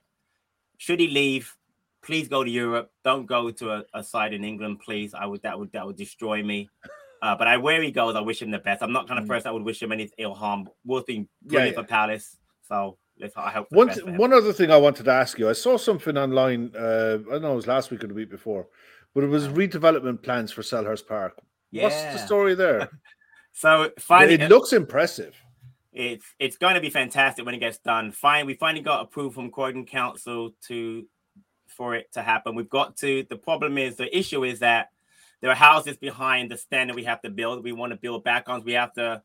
Should he leave, please go to Europe. Don't go to a, a side in England, please. I would that would that would destroy me. Uh, but I where he goes, I wish him the best. I'm not kind of person that would wish him any ill harm. Wolf being brilliant yeah, yeah. for Palace, so let's I hope. One one other thing I wanted to ask you, I saw something online. Uh, I don't know it was last week or the week before, but it was redevelopment plans for Selhurst Park. Yeah. What's the story there? So finally, it looks impressive. It's it's going to be fantastic when it gets done. Fine, we finally got approval from Croydon Council to for it to happen. We've got to. The problem is the issue is that there are houses behind the stand that we have to build. We want to build back on. We have to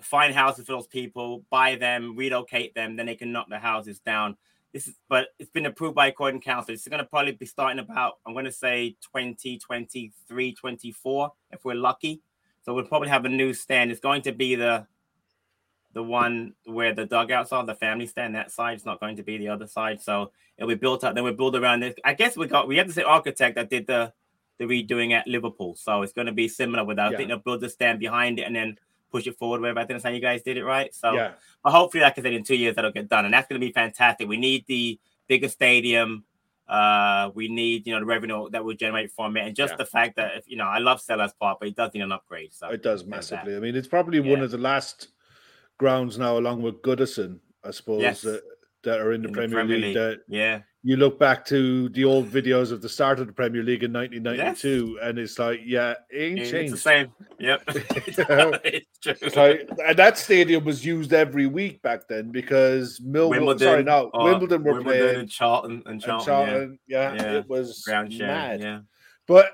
find houses for those people, buy them, relocate them, then they can knock the houses down. This is, but it's been approved by Croydon Council. It's going to probably be starting about, I'm going to say 2023, 24, if we're lucky. So we'll probably have a new stand. It's going to be the the one where the dugouts are, the family stand. That side it's not going to be the other side. So it'll be built up. Then we build around this. I guess we got we have to say architect that did the the redoing at Liverpool. So it's going to be similar with that. Yeah. I think they'll build the stand behind it and then push it forward. Where I didn't say you guys did it right. So, Yeah. but hopefully, like I said, in two years that'll get done, and that's going to be fantastic. We need the bigger stadium. Uh, we need you know the revenue that we'll generate from it, and just Yeah. the fact that if you know I love Selhurst Park, but it does need an upgrade. So It does massively. I mean, it's probably one of the last grounds now, along with Goodison, I suppose, Yes. that, that are in the, In the Premier, Premier League, League. That Yeah, you look back to the old videos of the start of the Premier League in 1992, and it's like, yeah, it ain't it's changed. the same. Yep, it's true. It's like, and that stadium was used every week back then because Millwall, sorry, no, uh, Wimbledon were Wimbledon playing. and Charlton and and Charlton. Charlton, yeah, Yeah. it was. Ground share. mad. Yeah. But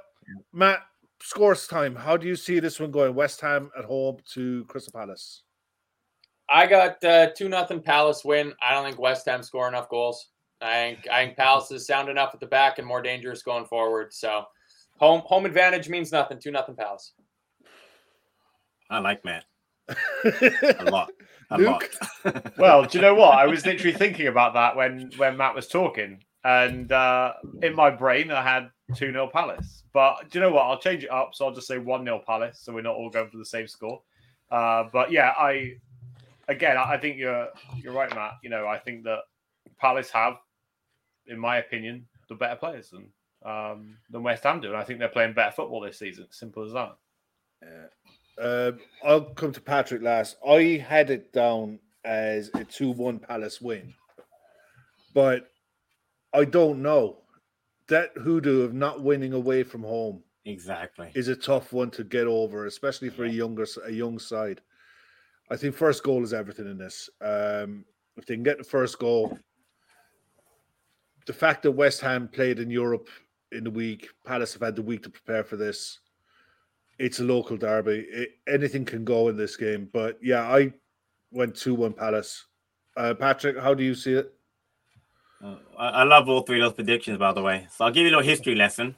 Matt, scores time. How do you see this one going? West Ham at home to Crystal Palace. I got uh, two nothing Palace win. I don't think West Ham score enough goals. I think I think Palace is sound enough at the back and more dangerous going forward. So home home advantage means nothing. Two nothing Palace. I like Matt a lot. A Luke? lot. Well, do you know what? I was literally thinking about that when when Matt was talking, and uh, in my brain I had two 0 Palace. But do you know what? I'll change it up, so I'll just say one 0 Palace, so we're not all going for the same score. Uh, but yeah, I again, I I think you're you're right, Matt. You know, I think that Palace have, in my opinion, the better players than um, than West Ham do, and I think they're playing better football this season. Simple as that. Um, I'll come to Patrick last. I had it down as a 2 1 Palace win, but I don't know. That hoodoo of not winning away from home exactly. is a tough one to get over, especially for a younger s- a young side. I think first goal is everything in this. Um, if they can get the first goal, the fact that West Ham played in Europe in the week, Palace have had the week to prepare for this. It's a local derby. It, anything can go in this game, but yeah, I went two one Palace. Uh, Patrick, how do you see it? Uh, I, I love all three of those predictions, by the way. So I'll give you a little history lesson.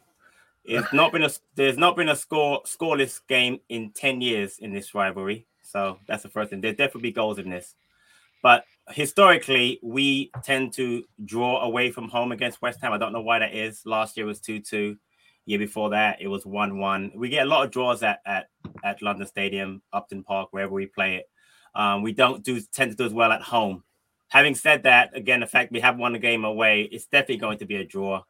It's not been a there's not been a score scoreless game in ten years in this rivalry. So that's the first thing. There'll definitely be goals in this, but historically we tend to draw away from home against West Ham. I don't know why that is. Last year was two two. Year before that it was one one. We get a lot of draws at at at London Stadium, Upton Park, wherever we play it. Um, we don't do tend to do as well at home. Having said that, again, the fact we have won the game away, it's definitely going to be a draw.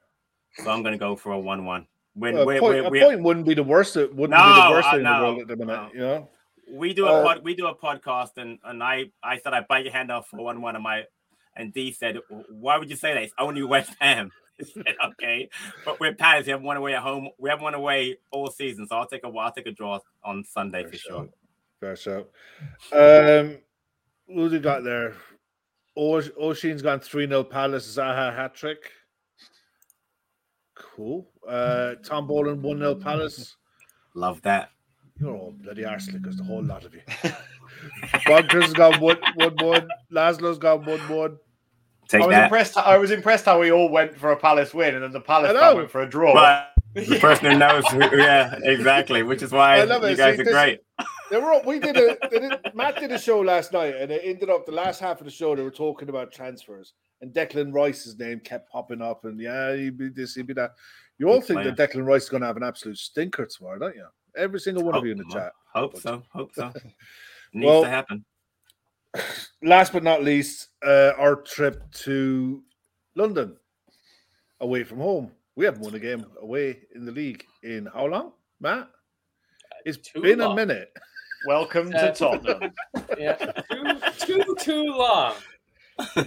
So I'm going to go for a one-one. When Well, a we're, point, a point wouldn't be the worst. It wouldn't be No, the worst uh, thing in the no, world at the minute. no. You know, we do a Uh, pod, we do a podcast, and and I I said I bite your hand off for one-one, and my and D said, why would you say that? It's only West Ham. Said, okay, but we're Palace. We haven't won away at home. We haven't won away all season, so I'll take a I'll take a draw on Sunday for sure. Fair shout. Um, who we got there? Osh- Oshin's gone 3 0 Palace. Zaha hat trick. Cool. Uh, Tom Boland 1 0 Palace. Love that. You're all bloody arselicers, the whole lot of you. Bunkers has gone 1 1 1. Laszlo's gone 1 1. Take I was that. impressed. I was impressed how we all went for a Palace win, and then the Palace I went for a draw. But the person who knows, who, yeah, exactly. Which is why I love it. you guys See, are this- great. They were we did a they did, Matt did a show last night, and it ended up the last half of the show. They were talking about transfers, and Declan Rice's name kept popping up, and yeah, he'd be this, he'd be that. You all Good think that Declan Rice is going to have an absolute stinker tomorrow, don't you? Every single one of you in the Hope- chat. Hope so. Hope so. Needs Well- to happen. Last but not least, uh, our trip to London, away from home. We haven't won a game away in the league in how long, Matt? It's Too been a minute. Welcome to Tottenham. Yeah, too too too long.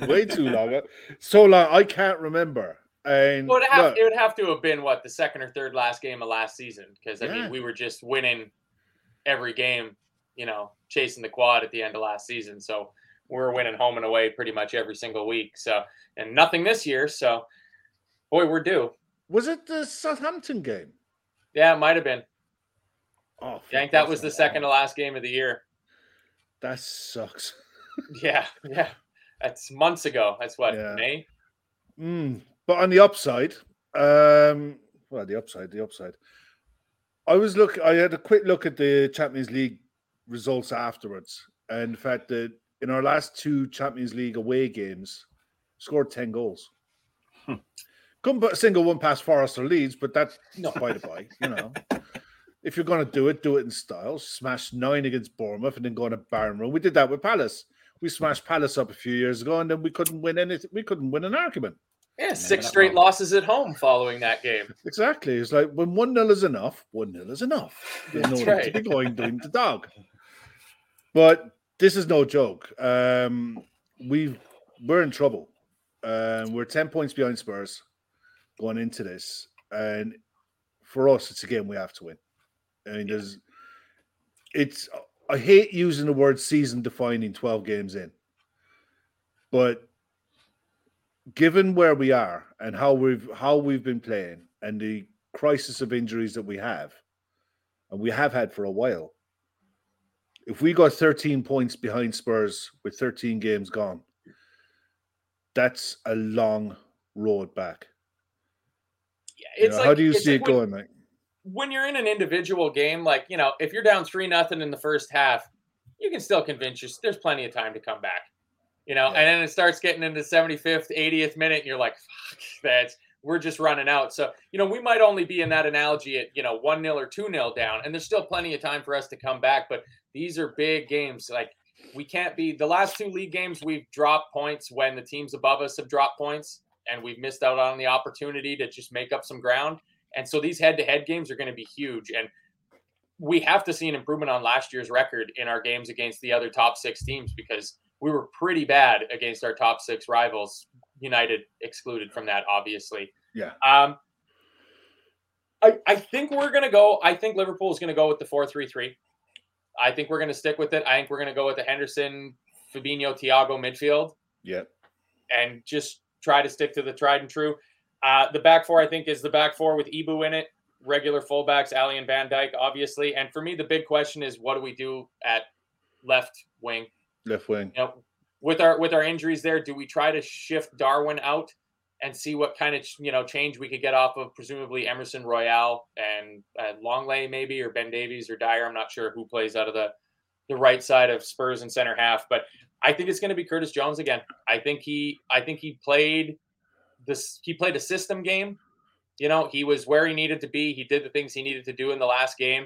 Way too long. So long, I can't remember. And It would have look, it would have to have been what the second or third last game of last season because I Yeah. mean we were just winning every game, you know, chasing the quad at the end of last season. So we were winning home and away pretty much every single week. So and nothing this year. So boy, we're due. was it the Southampton game? Yeah, it might have been. Oh, I think that was the second to last game of the year. That sucks. Yeah, yeah. That's months ago. That's what Yeah. May. Mm. But on the upside, um, well, the upside, the upside. I was look. I had a quick look at the Champions League results afterwards, and the fact that in our last two Champions League away games, scored ten goals. Hmm. Couldn't put a single one past Forest or Leeds, but that's not by the by, you know. if you're going to do it, do it in style. Smash nine against Bournemouth and then go on a barn run. We did that with Palace. We smashed Palace up a few years ago, and then we couldn't win anything. We couldn't win an argument. Yeah, six straight losses at home following that game. Exactly. It's like when one nil is enough, one nil is enough. There's That's no right. to be going doing the dog. But this is no joke. Um, we we're in trouble. Um, we're ten points behind Spurs going into this, and for us, it's a game we have to win. I mean, there's it's. I hate using the word season defining twelve games in, but given where we are and how we've how we've been playing and the crisis of injuries that we have, and we have had for a while, if we got 13 points behind Spurs with 13 games gone, that's a long road back. Yeah, You know, like, how do you see like it when- going, Mike? when you're in an individual game, like you know, if you're down three nothing in the first half, you can still convince you there's plenty of time to come back. You know, Yeah. and then it starts getting into 75th, 80th minute, and you're like, fuck, that's we're just running out. So, you know, we might only be in that analogy at, you know, one nil or two nil down, and there's still plenty of time for us to come back. But these are big games. Like we can't be the last two league games we've dropped points when the teams above us have dropped points, and we've missed out on the opportunity to just make up some ground. And so these head to head games are going to be huge. And we have to see an improvement on last year's record in our games against the other top six teams because we were pretty bad against our top six rivals, United excluded from that, obviously. Yeah. Um, I, I think we're going to go. I think Liverpool is going to go with the 4 3 3. I think we're going to stick with it. I think we're going to go with the Henderson, Fabinho, Thiago midfield Yeah. and just try to stick to the tried and true. Uh, the back four, I think, is the back four with Ibou in it. Regular fullbacks, Ali and Van Dijk, obviously. And for me, the big question is, what do we do at left wing? Left wing. With our with our injuries there, do we try to shift Darwin out and see what kind of you know change we could get off of presumably Emerson Royal and uh, Lenglet maybe or Ben Davies or Dier? I'm not sure who plays out of the the right side of Spurs and center half, but I think it's going to be Curtis Jones again. I think he I think he played this he played a system game. You know, he was where he needed to be. He did the things he needed to do in the last game.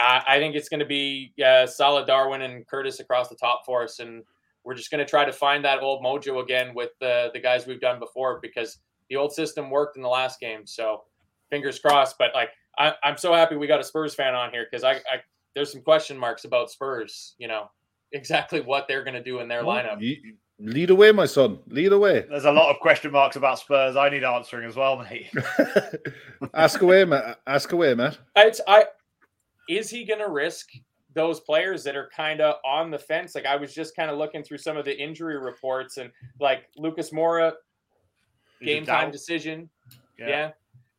I, I think it's going to be uh, solid Darwin and Curtis across the top for us, and we're just going to try to find that old mojo again with the the guys we've done before because the old system worked in the last game. So fingers crossed. But like I, I'm so happy we got a Spurs fan on here because I, I there's some question marks about Spurs. You know exactly what they're going to do in their lineup. You- lead away, my son. Lead away. There's a lot of question marks about Spurs. I need answering as well, mate. Ask away, Matt. Ask away, Matt. It's I is he going to risk those players that are kind of on the fence? Like I was just kind of looking through some of the injury reports and like Lucas Moura game time decision. Yeah.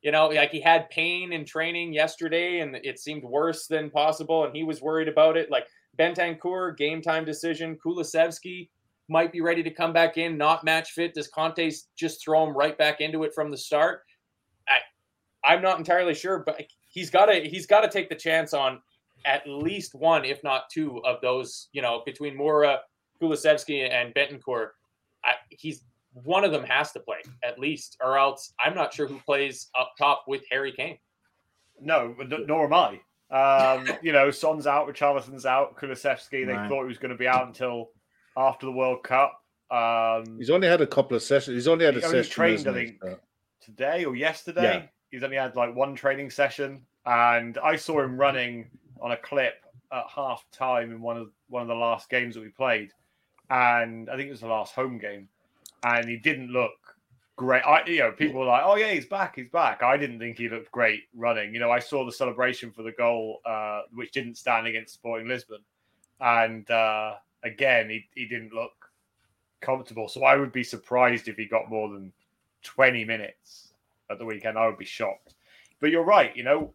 You know, like he had pain in training yesterday and it seemed worse than possible and he was worried about it. Like Bentancur, game time decision. Kulusevski might be ready to come back in, not match fit. Does Conte just throw him right back into it from the start? I, I'm not entirely sure, but he's got to he's got to take the chance on at least one, if not two, of those. You know, between Moura, Kulusevski, and Bentancur, I, he's one of them has to play at least, or else I'm not sure who plays up top with Harry Kane. No, n- nor am I. Um, you know, Son's out, Richarlison's out, Kulusevski. They Right. thought he was going to be out until after the World Cup. Um, He's only had a couple of sessions. He's only had a He only session. trained, I think, So- today or yesterday. He's only had like one training session, and I saw him running on a clip at half time in one of one of the last games that we played, and I think it was the last home game, and he didn't look great. I, you know, people were like, "Oh yeah, he's back, he's back." I didn't think he looked great running. You know, I saw the celebration for the goal, uh, which didn't stand against Sporting Lisbon, and uh, again, he, he didn't look comfortable. So I would be surprised if he got more than 20 minutes at the weekend. I would be shocked. But you're right. You know,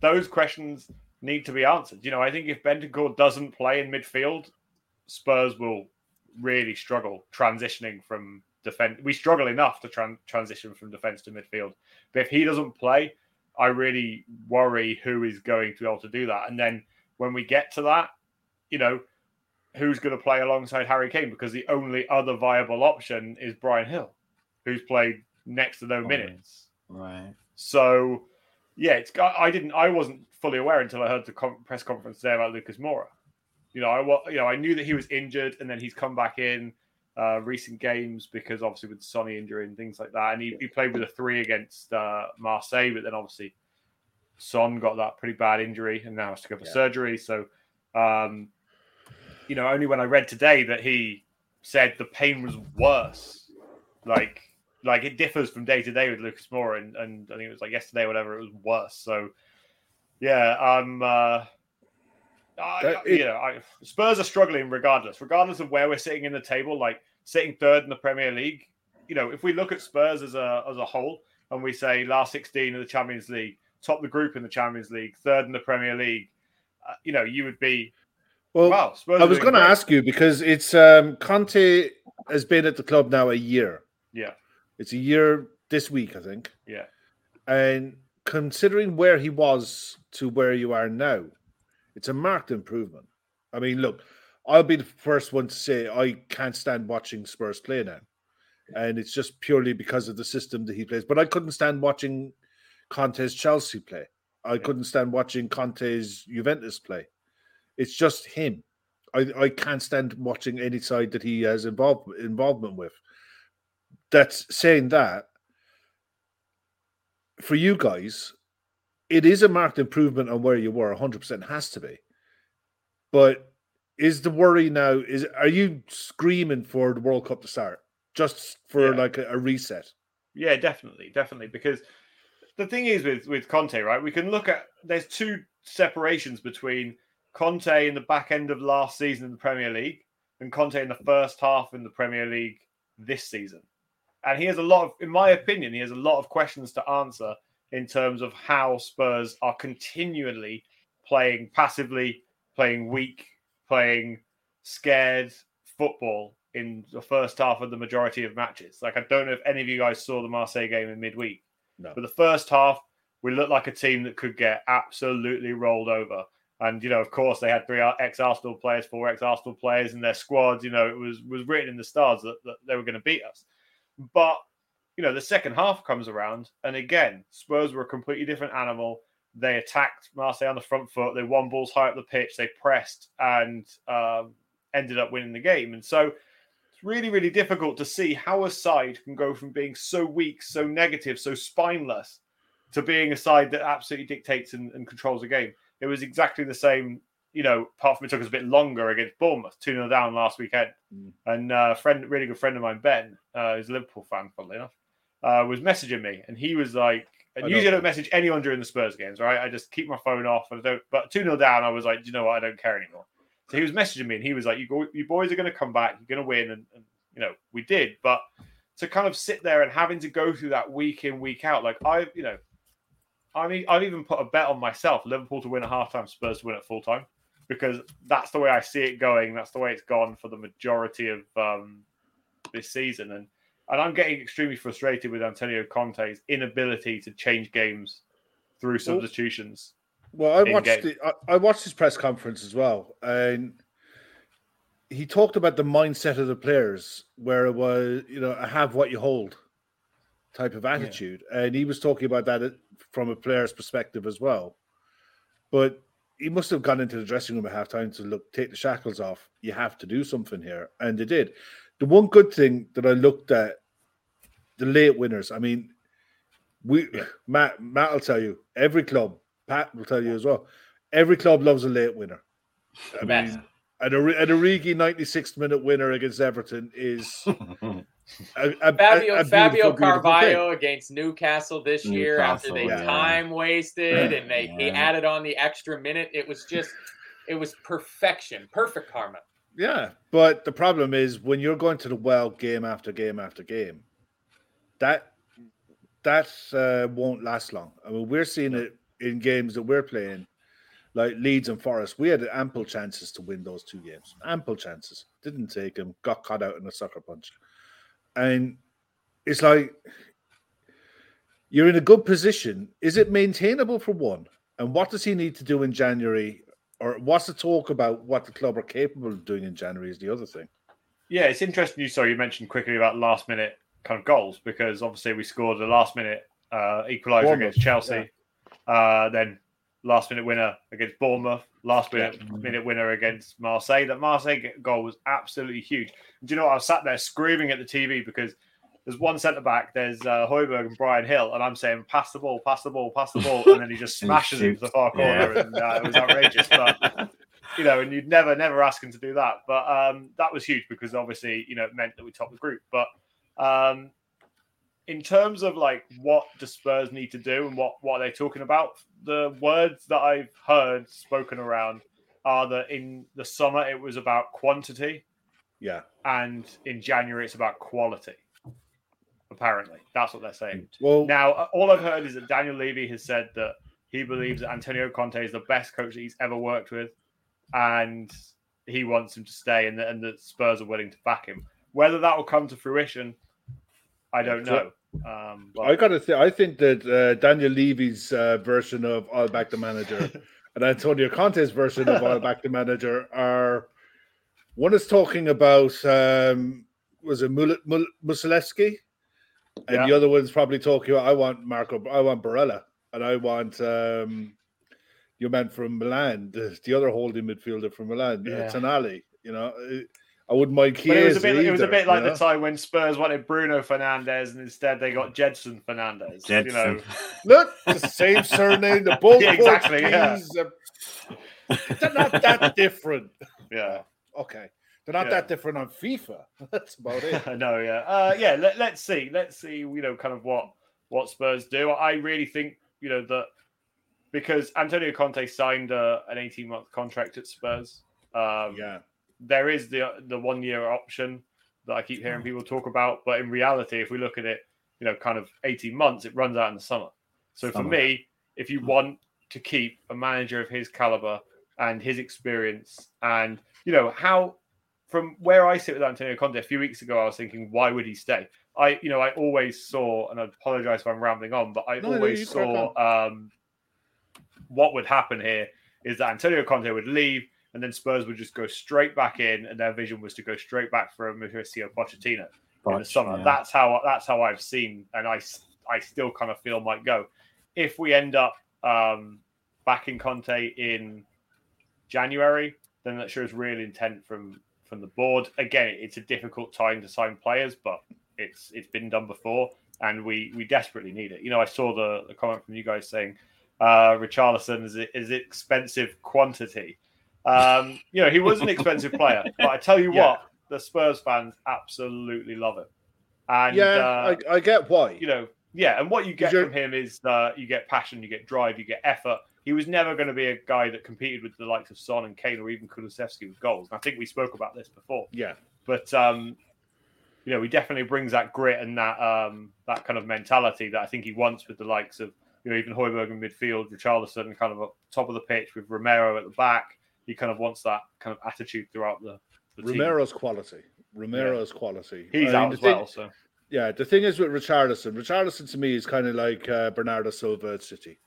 those questions need to be answered. You know, I think if Bentancur doesn't play in midfield, Spurs will really struggle transitioning from defense. We struggle enough to tran- transition from defense to midfield. But if he doesn't play, I really worry who is going to be able to do that. And then when we get to that, you know, who's going to play alongside Harry Kane? Because the only other viable option is Bryan Gil, who's played next to no Right. minutes. Right. So, yeah, it's. I didn't. I wasn't fully aware until I heard the com- press conference today about Lucas Moura. You know, I you know I knew that he was injured, and then he's come back in uh, recent games because obviously with Sonny injury and things like that, and he, he played with a three against uh, Marseille, but then obviously Son got that pretty bad injury and now has to go for Yeah. surgery. So, um, you know, only when I read today that he said the pain was worse, like like it differs from day to day with Lucas Moura, and, and I think it was like yesterday, or whatever, it was worse. So, yeah, I'm. Uh, I, That- you know, I, Spurs are struggling regardless, regardless of where we're sitting in the table. Like sitting third in the Premier League, you know, if we look at Spurs as a as a whole, and we say last sixteen in the Champions League, top the group in the Champions League, third in the Premier League, uh, you know, you would be Well, wow. Spurs I was going to ask you because it's um, Conte has been at the club now a year. Yeah, It's a year this week, I think. yeah, And considering where he was to where you are now, it's a marked improvement. I mean, look, I'll be the first one to say I can't stand watching Spurs play now. And it's just purely because of the system that he plays. But I couldn't stand watching Conte's Chelsea play. I couldn't stand watching Conte's Juventus play. It's just him. I, I can't stand watching any side that he has involved, involvement with. That's saying that for you guys, it is a marked improvement on where you were. 100% has to be. But is the worry now? Is are you screaming for the World Cup to start just for Yeah. like a, a reset? yeah, definitely, definitely. Because the thing is with with Conte, right? We can look at there's two separations between Conte in the back end of last season in the Premier League and Conte in the first half in the Premier League this season. And he has a lot of, in my opinion, he has a lot of questions to answer in terms of how Spurs are continually playing passively, playing weak, playing scared football in the first half of the majority of matches. Like, I don't know if any of you guys saw the Marseille game in midweek, No. but the first half, we looked like a team that could get absolutely rolled over. And you know, of course, they had three ex Arsenal players, four ex Arsenal players in their squads. You know, it was was written in the stars that, that they were going to beat us. But you know, the second half comes around, and again, Spurs were a completely different animal. They attacked Marseille on the front foot. They won balls high up the pitch. They pressed and um, ended up winning the game. And so it's really, really difficult to see how a side can go from being so weak, so negative, so spineless to being a side that absolutely dictates and, and controls the game. It was exactly the same, you know, apart from it took us a bit longer against Bournemouth, 2 0 down last weekend. Mm. And uh, a friend, really good friend of mine, Ben, uh, who's a Liverpool fan, funnily enough, uh, was messaging me. And he was like, and I usually I don't message anyone during the Spurs games, right? I just keep my phone off. And I don't, but 2 0 down, I was like, you know what? I don't care anymore. So he was messaging me and he was like, you, go, you boys are going to come back. You're going to win. And, and, you know, we did. But to kind of sit there and having to go through that week in, week out, like I, you know, I mean, I've even put a bet on myself, Liverpool to win at halftime, Spurs to win at full time, because that's the way I see it going. That's the way it's gone for the majority of um, this season, and and I'm getting extremely frustrated with Antonio Conte's inability to change games through substitutions. Well, I watched game. the, I, I watched his press conference as well, and he talked about the mindset of the players, where it was, you know, a have what you hold type of attitude, and he was talking about that from a player's perspective as well. But he must have gone into the dressing room at halftime to look, take the shackles off. You have to do something here, and they did. The one good thing that I looked at, the late winners. I mean, we Matt Matt will tell you every club. Pat will tell you as well. Every club loves a late winner. I mean, an, an Origi 96th minute winner against Everton is a, a, a- Fabio, a Fabio beautiful thing. Carvalho against Newcastle this year after they yeah. time wasted and they he added on the extra minute. It was just it was perfection, perfect karma. Yeah, but the problem is when you're going to the well game after game after game, that that uh, won't last long. I mean, we're seeing it in games that we're playing, like Leeds and Forest. We had ample chances to win those two games, ample chances. Didn't take them, got caught out in a sucker punch, and it's like you're in a good position. Is it maintainable for one? And what does he need to do in January or what's the talk about what the club are capable of doing in January is the other thing. Yeah, it's interesting. You sorry, you mentioned quickly about last minute kind of goals because obviously we scored a last minute uh, equaliser Bournemouth, against Chelsea. Uh, then last minute winner against Bournemouth, last minute, minute winner against Marseille. That Marseille goal was absolutely huge. And do you know what? I was sat there screaming at the TV because there's one centre back, there's uh, Højbjerg and Bryan Gil, and I'm saying, pass the ball, pass the ball, pass the ball. And then he just smashes it to the far corner. Yeah. And uh, it was outrageous. But, you know, and you'd never, never ask him to do that. But um, that was huge because obviously, you know, it meant that we topped the group. But um, in terms of like what the Spurs need to do and what what they're talking about, the words that I've heard spoken around are that in the summer it was about quantity, yeah, and in January it's about quality. Apparently, that's what they're saying. Mm. Well, now all I've heard is that Daniel Levy has said that he believes that Antonio Conte is the best coach that he's ever worked with, and he wants him to stay, and that and the Spurs are willing to back him. Whether that will come to fruition, I don't know. Um, but... I got to say, I think that uh, Daniel Levy's uh, version of I'll back the manager and Antonio Conte's version of I'll back the manager are one is talking about um, was it Mul- Mul- and yeah. the other one's probably talking about I want Marco, I want Barella, and I want um, your man from Milan, the, the other holding midfielder from Milan, uh, yeah. uh, Tonali. You know, I wouldn't mind Chiesa. But it was a bit. Either, it was a bit like know? the time when Spurs wanted Bruno Fernandes and instead they got Gedson Fernandes. Gedson. You know, look the same surname, the both yeah, exactly. Yeah. they're not that different. Yeah. Okay. They're not yeah. that different on FIFA. That's about it. no, yeah, uh, yeah. Let, let's see. Let's see. You know, kind of what what Spurs do. I really think you know that because Antonio Conte signed a, an eighteen month contract at Spurs. Um, yeah there is the the one year option that I keep hearing hmm. people talk about, but in reality, if we look at it, you know, kind of eighteen months, it runs out in the summer. So summer. for me, if you want to keep a manager of his caliber and his experience, and you know how from where I sit with Antonio Conte a few weeks ago, I was thinking, why would he stay? I, you know, I always saw, and I apologize if I'm rambling on, but I no, always saw um, what would happen here is that Antonio Conte would leave and then Spurs would just go straight back in, and their vision was to go straight back for a Mauricio Pochettino Poch, in the summer. Yeah. That's how that's how I've seen, and I I still kind of feel might go. If we end up um, backing Conte in January, then that shows real intent from from the board. Again, it's a difficult time to sign players, but it's it's been done before, and we we desperately need it. You know, I saw the, the comment from you guys saying uh, Richarlison is is expensive quantity. Um, you know, he was an expensive player, but I tell you yeah. what, the Spurs fans absolutely love him. And yeah, uh, I, I, get why. You know, yeah, and what you get from him is uh, you get passion, you get drive, you get effort. He was never going to be a guy that competed with the likes of Son and Kane or even Kulusevski with goals. And I think we spoke about this before. Yeah, but um, you know, he definitely brings that grit and that um, that kind of mentality that I think he wants with the likes of you know even Højbjerg in midfield, Richarlison kind of up top of the pitch with Romero at the back he kind of wants that kind of attitude throughout the. the Romero's team. quality. Romero's yeah. quality. He's I mean, out as thing, well. So yeah, the thing is with Richarlison, Richarlison to me is kind of like uh, Bernardo Silva at City.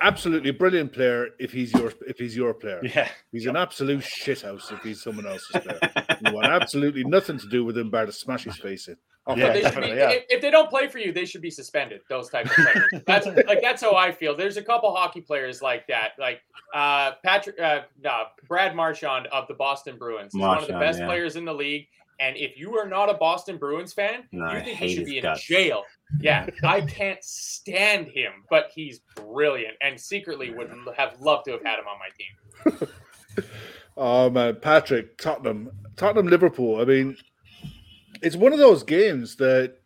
Absolutely brilliant player if he's your if he's your player. Yeah, he's an absolute shithouse if he's someone else's player. you want absolutely nothing to do with him bar to smash his face in. Oh, yeah, they be, yeah. if, if, they don't play for you, they should be suspended. Those types of players. That's like that's how I feel. There's a couple hockey players like that, like uh, Patrick, uh, no, Brad Marchand of the Boston Bruins. He's Marchand, one of the best yeah. players in the league. And if you are not a Boston Bruins fan, no, you think he should be in guts. jail. Yeah, I can't stand him, but he's brilliant, and secretly would have loved to have had him on my team. oh man, Patrick, Tottenham, Tottenham, Liverpool. I mean, it's one of those games that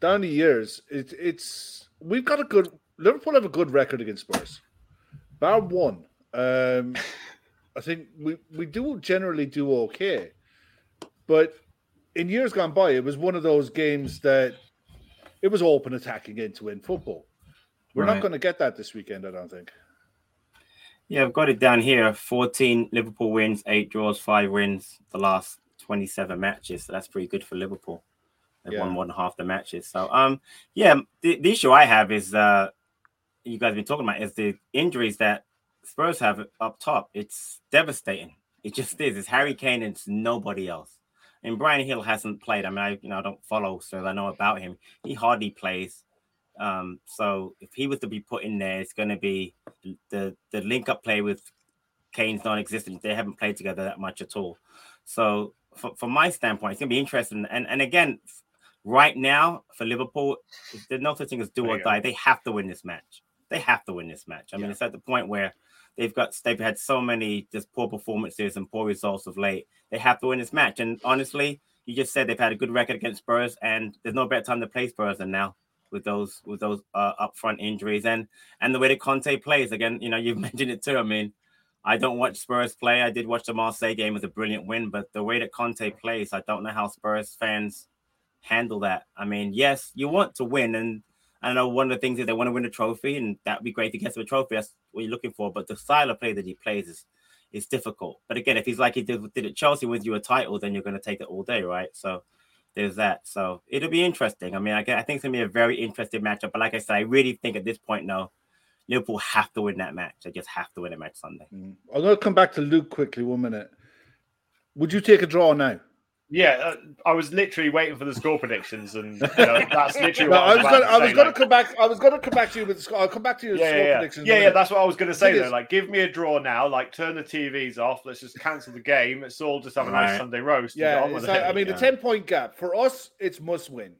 down the years, it, it's we've got a good Liverpool have a good record against Spurs, bar one. Um, I think we we do generally do okay, but in years gone by, it was one of those games that it was open attacking in to win football. We're right. not going to get that this weekend, I don't think. Yeah, I've got it down here 14 Liverpool wins, eight draws, five wins the last 27 matches. So that's pretty good for Liverpool. They've yeah. won more than half the matches. So um yeah, the, the issue I have is uh you guys have been talking about is the injuries that Spurs have up top. It's devastating. It just is. It's Harry Kane and it's nobody else. And Bryan Gil hasn't played. I mean, I you know I don't follow, so I know about him. He hardly plays. Um, so if he was to be put in there, it's going to be the the link up play with Kane's non-existent. They haven't played together that much at all. So from my standpoint, it's going to be interesting. And and again, right now for Liverpool, there's no such thing as do or die. They have to win this match. They have to win this match. I mean, it's at the point where they've got they've had so many just poor performances and poor results of late. They have to win this match. And honestly, you just said they've had a good record against Spurs, and there's no better time to play Spurs than now with those with those uh, upfront injuries and and the way that Conte plays. Again, you know, you've mentioned it too. I mean, I don't watch Spurs play. I did watch the Marseille game; was a brilliant win, but the way that Conte plays, I don't know how Spurs fans handle that. I mean, yes, you want to win, and I know one of the things is they want to win a trophy, and that'd be great to get to a trophy. That's what you're looking for. But the style of play that he plays is is difficult. But again, if he's like he did, did at Chelsea, wins you a title, then you're going to take it all day, right? So there's that. So it'll be interesting. I mean, I, I think it's going to be a very interesting matchup. But like I said, I really think at this point, no, Liverpool have to win that match. They just have to win a match Sunday. Mm. I'm going to come back to Luke quickly. One minute. Would you take a draw now? Yeah, uh, I was literally waiting for the score predictions, and you know, that's literally. no, what I was, going to, I was going to come back. I was going to come back to you with. The, I'll come back to your yeah, score yeah, predictions. Yeah, yeah, that's what I was going to say. Though, is- like, give me a draw now. Like, turn the TVs off. Let's just cancel the game. Let's all just have a nice Right. Sunday roast. Yeah, on with like- it. I mean, yeah. the ten point gap for us, it's must win.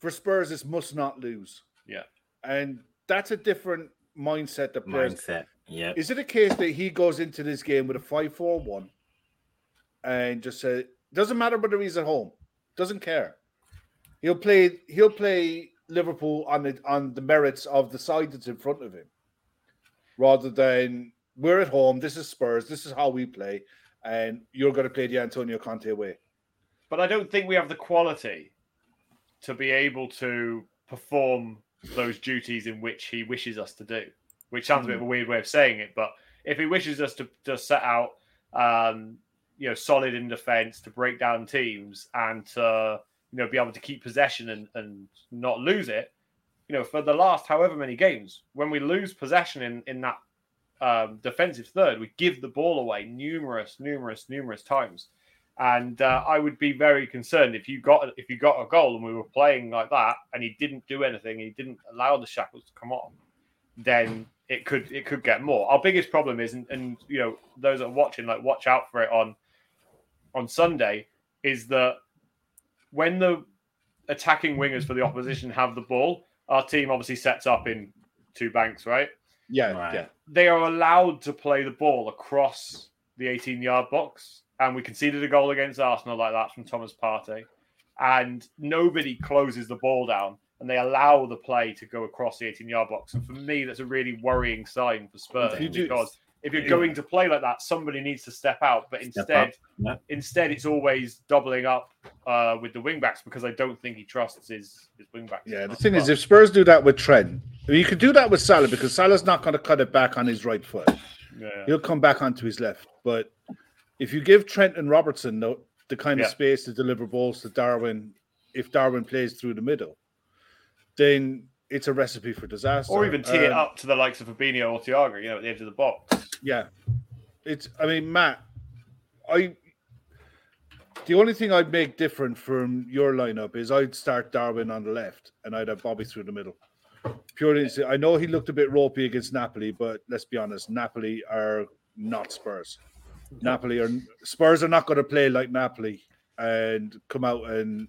For Spurs, it's must not lose. Yeah. and that's a different mindset that players. Mindset. Yeah. Is it a case that he goes into this game with a five-four-one and just say doesn't matter whether he's at home, doesn't care. He'll play. He'll play Liverpool on the on the merits of the side that's in front of him, rather than we're at home. This is Spurs. This is how we play, and you're going to play the Antonio Conte way. but I don't think we have the quality to be able to perform those duties in which he wishes us to do. Which sounds a bit of a weird way of saying it, but if he wishes us to, to set out, um, you know, solid in defence, to break down teams, and to you know be able to keep possession and, and not lose it, you know, for the last however many games, when we lose possession in in that um, defensive third, we give the ball away numerous, numerous, numerous times. And uh, I would be very concerned if you got if you got a goal and we were playing like that and he didn't do anything, he didn't allow the shackles to come on, then it could it could get more. Our biggest problem is, and, and you know those that are watching, like watch out for it on on Sunday, is that when the attacking wingers for the opposition have the ball, our team obviously sets up in two banks, right? Yeah, Right. yeah. they are allowed to play the ball across the 18 yard box. And we conceded a goal against Arsenal like that from Thomas Partey. And nobody closes the ball down and they allow the play to go across the 18 yard box. And for me, that's a really worrying sign for Spurs You do- because if you're going to play like that, somebody needs to step out. But instead, up, yeah. instead, it's always doubling up uh, with the wingbacks because I don't think he trusts his, his wing backs. Yeah, the much. thing is, if Spurs do that with Trent, I mean, you could do that with Salah because Salah's not going to cut it back on his right foot. yeah. He'll come back onto his left. But if you give Trent and Robertson the, the kind Yeah. of space to deliver balls to Darwin, if Darwin plays through the middle, then it's a recipe for disaster. or even tee it Um, up to the likes of Fabinho or Thiago, you know, at the edge of the box. Yeah, it's. I mean, Matt, I. The only thing I'd make different from your lineup is I'd start Darwin on the left and I'd have Bobby through the middle. Purely, I know he looked a bit ropey against Napoli, but let's be honest, Napoli are not Spurs. Napoli or Spurs are not going to play like Napoli and come out and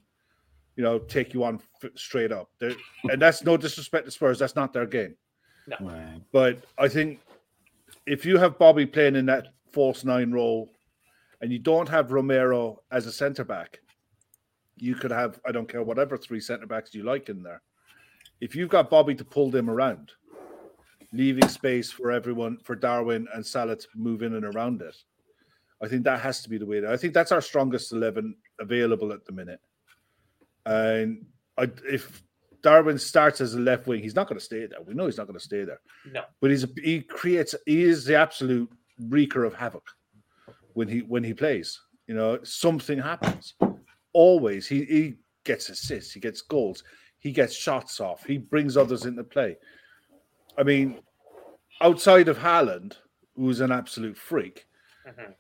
you know take you on f- straight up. They're, and that's no disrespect to Spurs. That's not their game. Right. But I think if you have Bobby playing in that false nine role and you don't have Romero as a centre back, you could have, I don't care, whatever three centre backs you like in there. If you've got Bobby to pull them around, leaving space for everyone, for Darwin and Salah to move in and around it, I think that has to be the way. I think that's our strongest 11 available at the minute. And I, if Darwin starts as a left wing, he's not going to stay there. We know he's not going to stay there No. but he's he creates he is the absolute wreaker of havoc when he when he plays. You know, something happens. Always he he gets assists, he gets goals, he gets shots off, he brings others into play. I mean, outside of Haaland, who's an absolute freak, Mhm.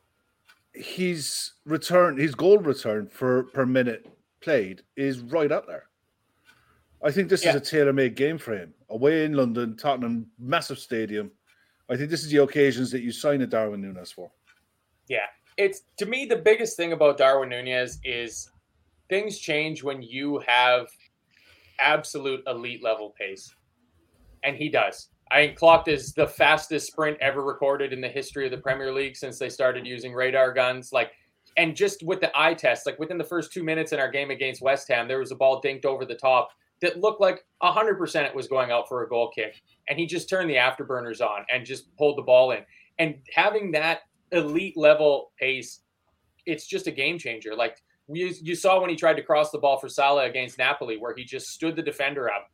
His return, his goal return for per minute played is right up there. I think this Yeah. is a tailor-made game for him. Away in London, Tottenham, massive stadium. I think this is the occasions that you sign a Darwin Nunez for. Yeah, it's to me the biggest thing about Darwin Nunez is things change when you have absolute elite level pace, and he does. I clocked as the fastest sprint ever recorded in the history of the Premier League since they started using radar guns. Like, and just with the eye test, like within the first two minutes in our game against West Ham, there was a ball dinked over the top that looked like hundred percent it was going out for a goal kick, and he just turned the afterburners on and just pulled the ball in. And having that elite level pace, it's just a game changer. Like we, you saw when he tried to cross the ball for Salah against Napoli, where he just stood the defender up,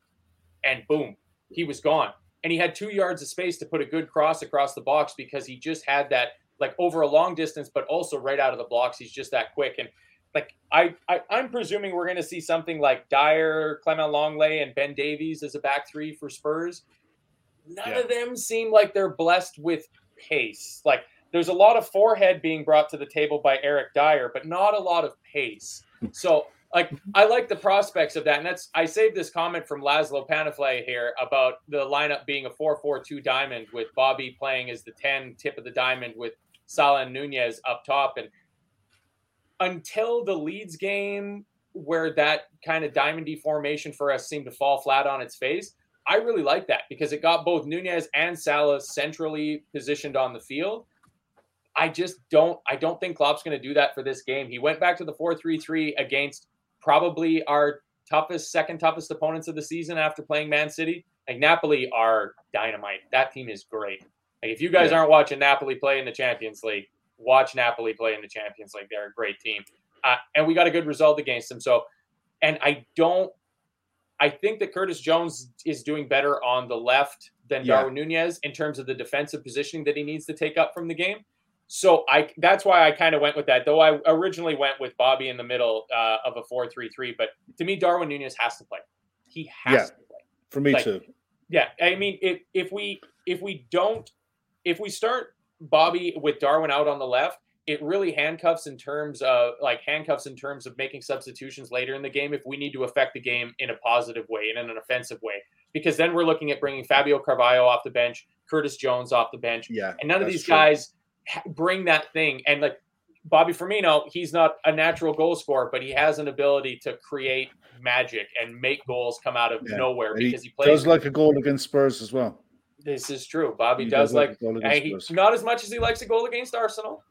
and boom, he was gone. And he had two yards of space to put a good cross across the box because he just had that like over a long distance, but also right out of the blocks. He's just that quick. And like I, I I'm presuming we're going to see something like Dier, Clement Lenglet, and Ben Davies as a back three for Spurs. None Yeah. of them seem like they're blessed with pace. Like there's a lot of forehead being brought to the table by Eric Dier, but not a lot of pace. So like I like the prospects of that. And that's I saved this comment from Laszlo Panafle here about the lineup being a 4-4-2 diamond with Bobby playing as the 10 tip of the diamond with Salah and Nunez up top. And until the Leeds game where that kind of diamondy formation for us seemed to fall flat on its face, I really like that because it got both Nunez and Salah centrally positioned on the field. I just don't I don't think Klopp's going to do that for this game. He went back to the 4-3-3 against probably our toughest second toughest opponents of the season after playing Man City. Like Napoli are dynamite. That team is great. Like if you guys Yeah. aren't watching Napoli play in the Champions League, watch Napoli play in the Champions League. They're a great team. Uh, and we got a good result against them. So and I don't I think that Curtis Jones is doing better on the left than Yeah. Darwin Nunez in terms of the defensive positioning that he needs to take up from the game. So I that's why I kind of went with that. Though I originally went with Bobby in the middle uh, of a four-three-three, but to me, Darwin Nunez has to play. He has Yeah. to play. For me Like- too. Yeah, I mean, if if we if we don't if we start Bobby with Darwin out on the left, it really handcuffs in terms of like handcuffs in terms of making substitutions later in the game if we need to affect the game in a positive way and in an offensive way. Because then we're looking at bringing Fabio Carvalho off the bench, Curtis Jones off the bench, Yeah. and none of these true. guys bring that thing. And like Bobby Firmino, he's not a natural goal scorer, but he has an ability to create magic and make goals come out of Yeah. nowhere because he, he plays. does like a goal against Spurs as well. this is true. Bobby He does, like, and he, not as much as he likes a goal against Arsenal,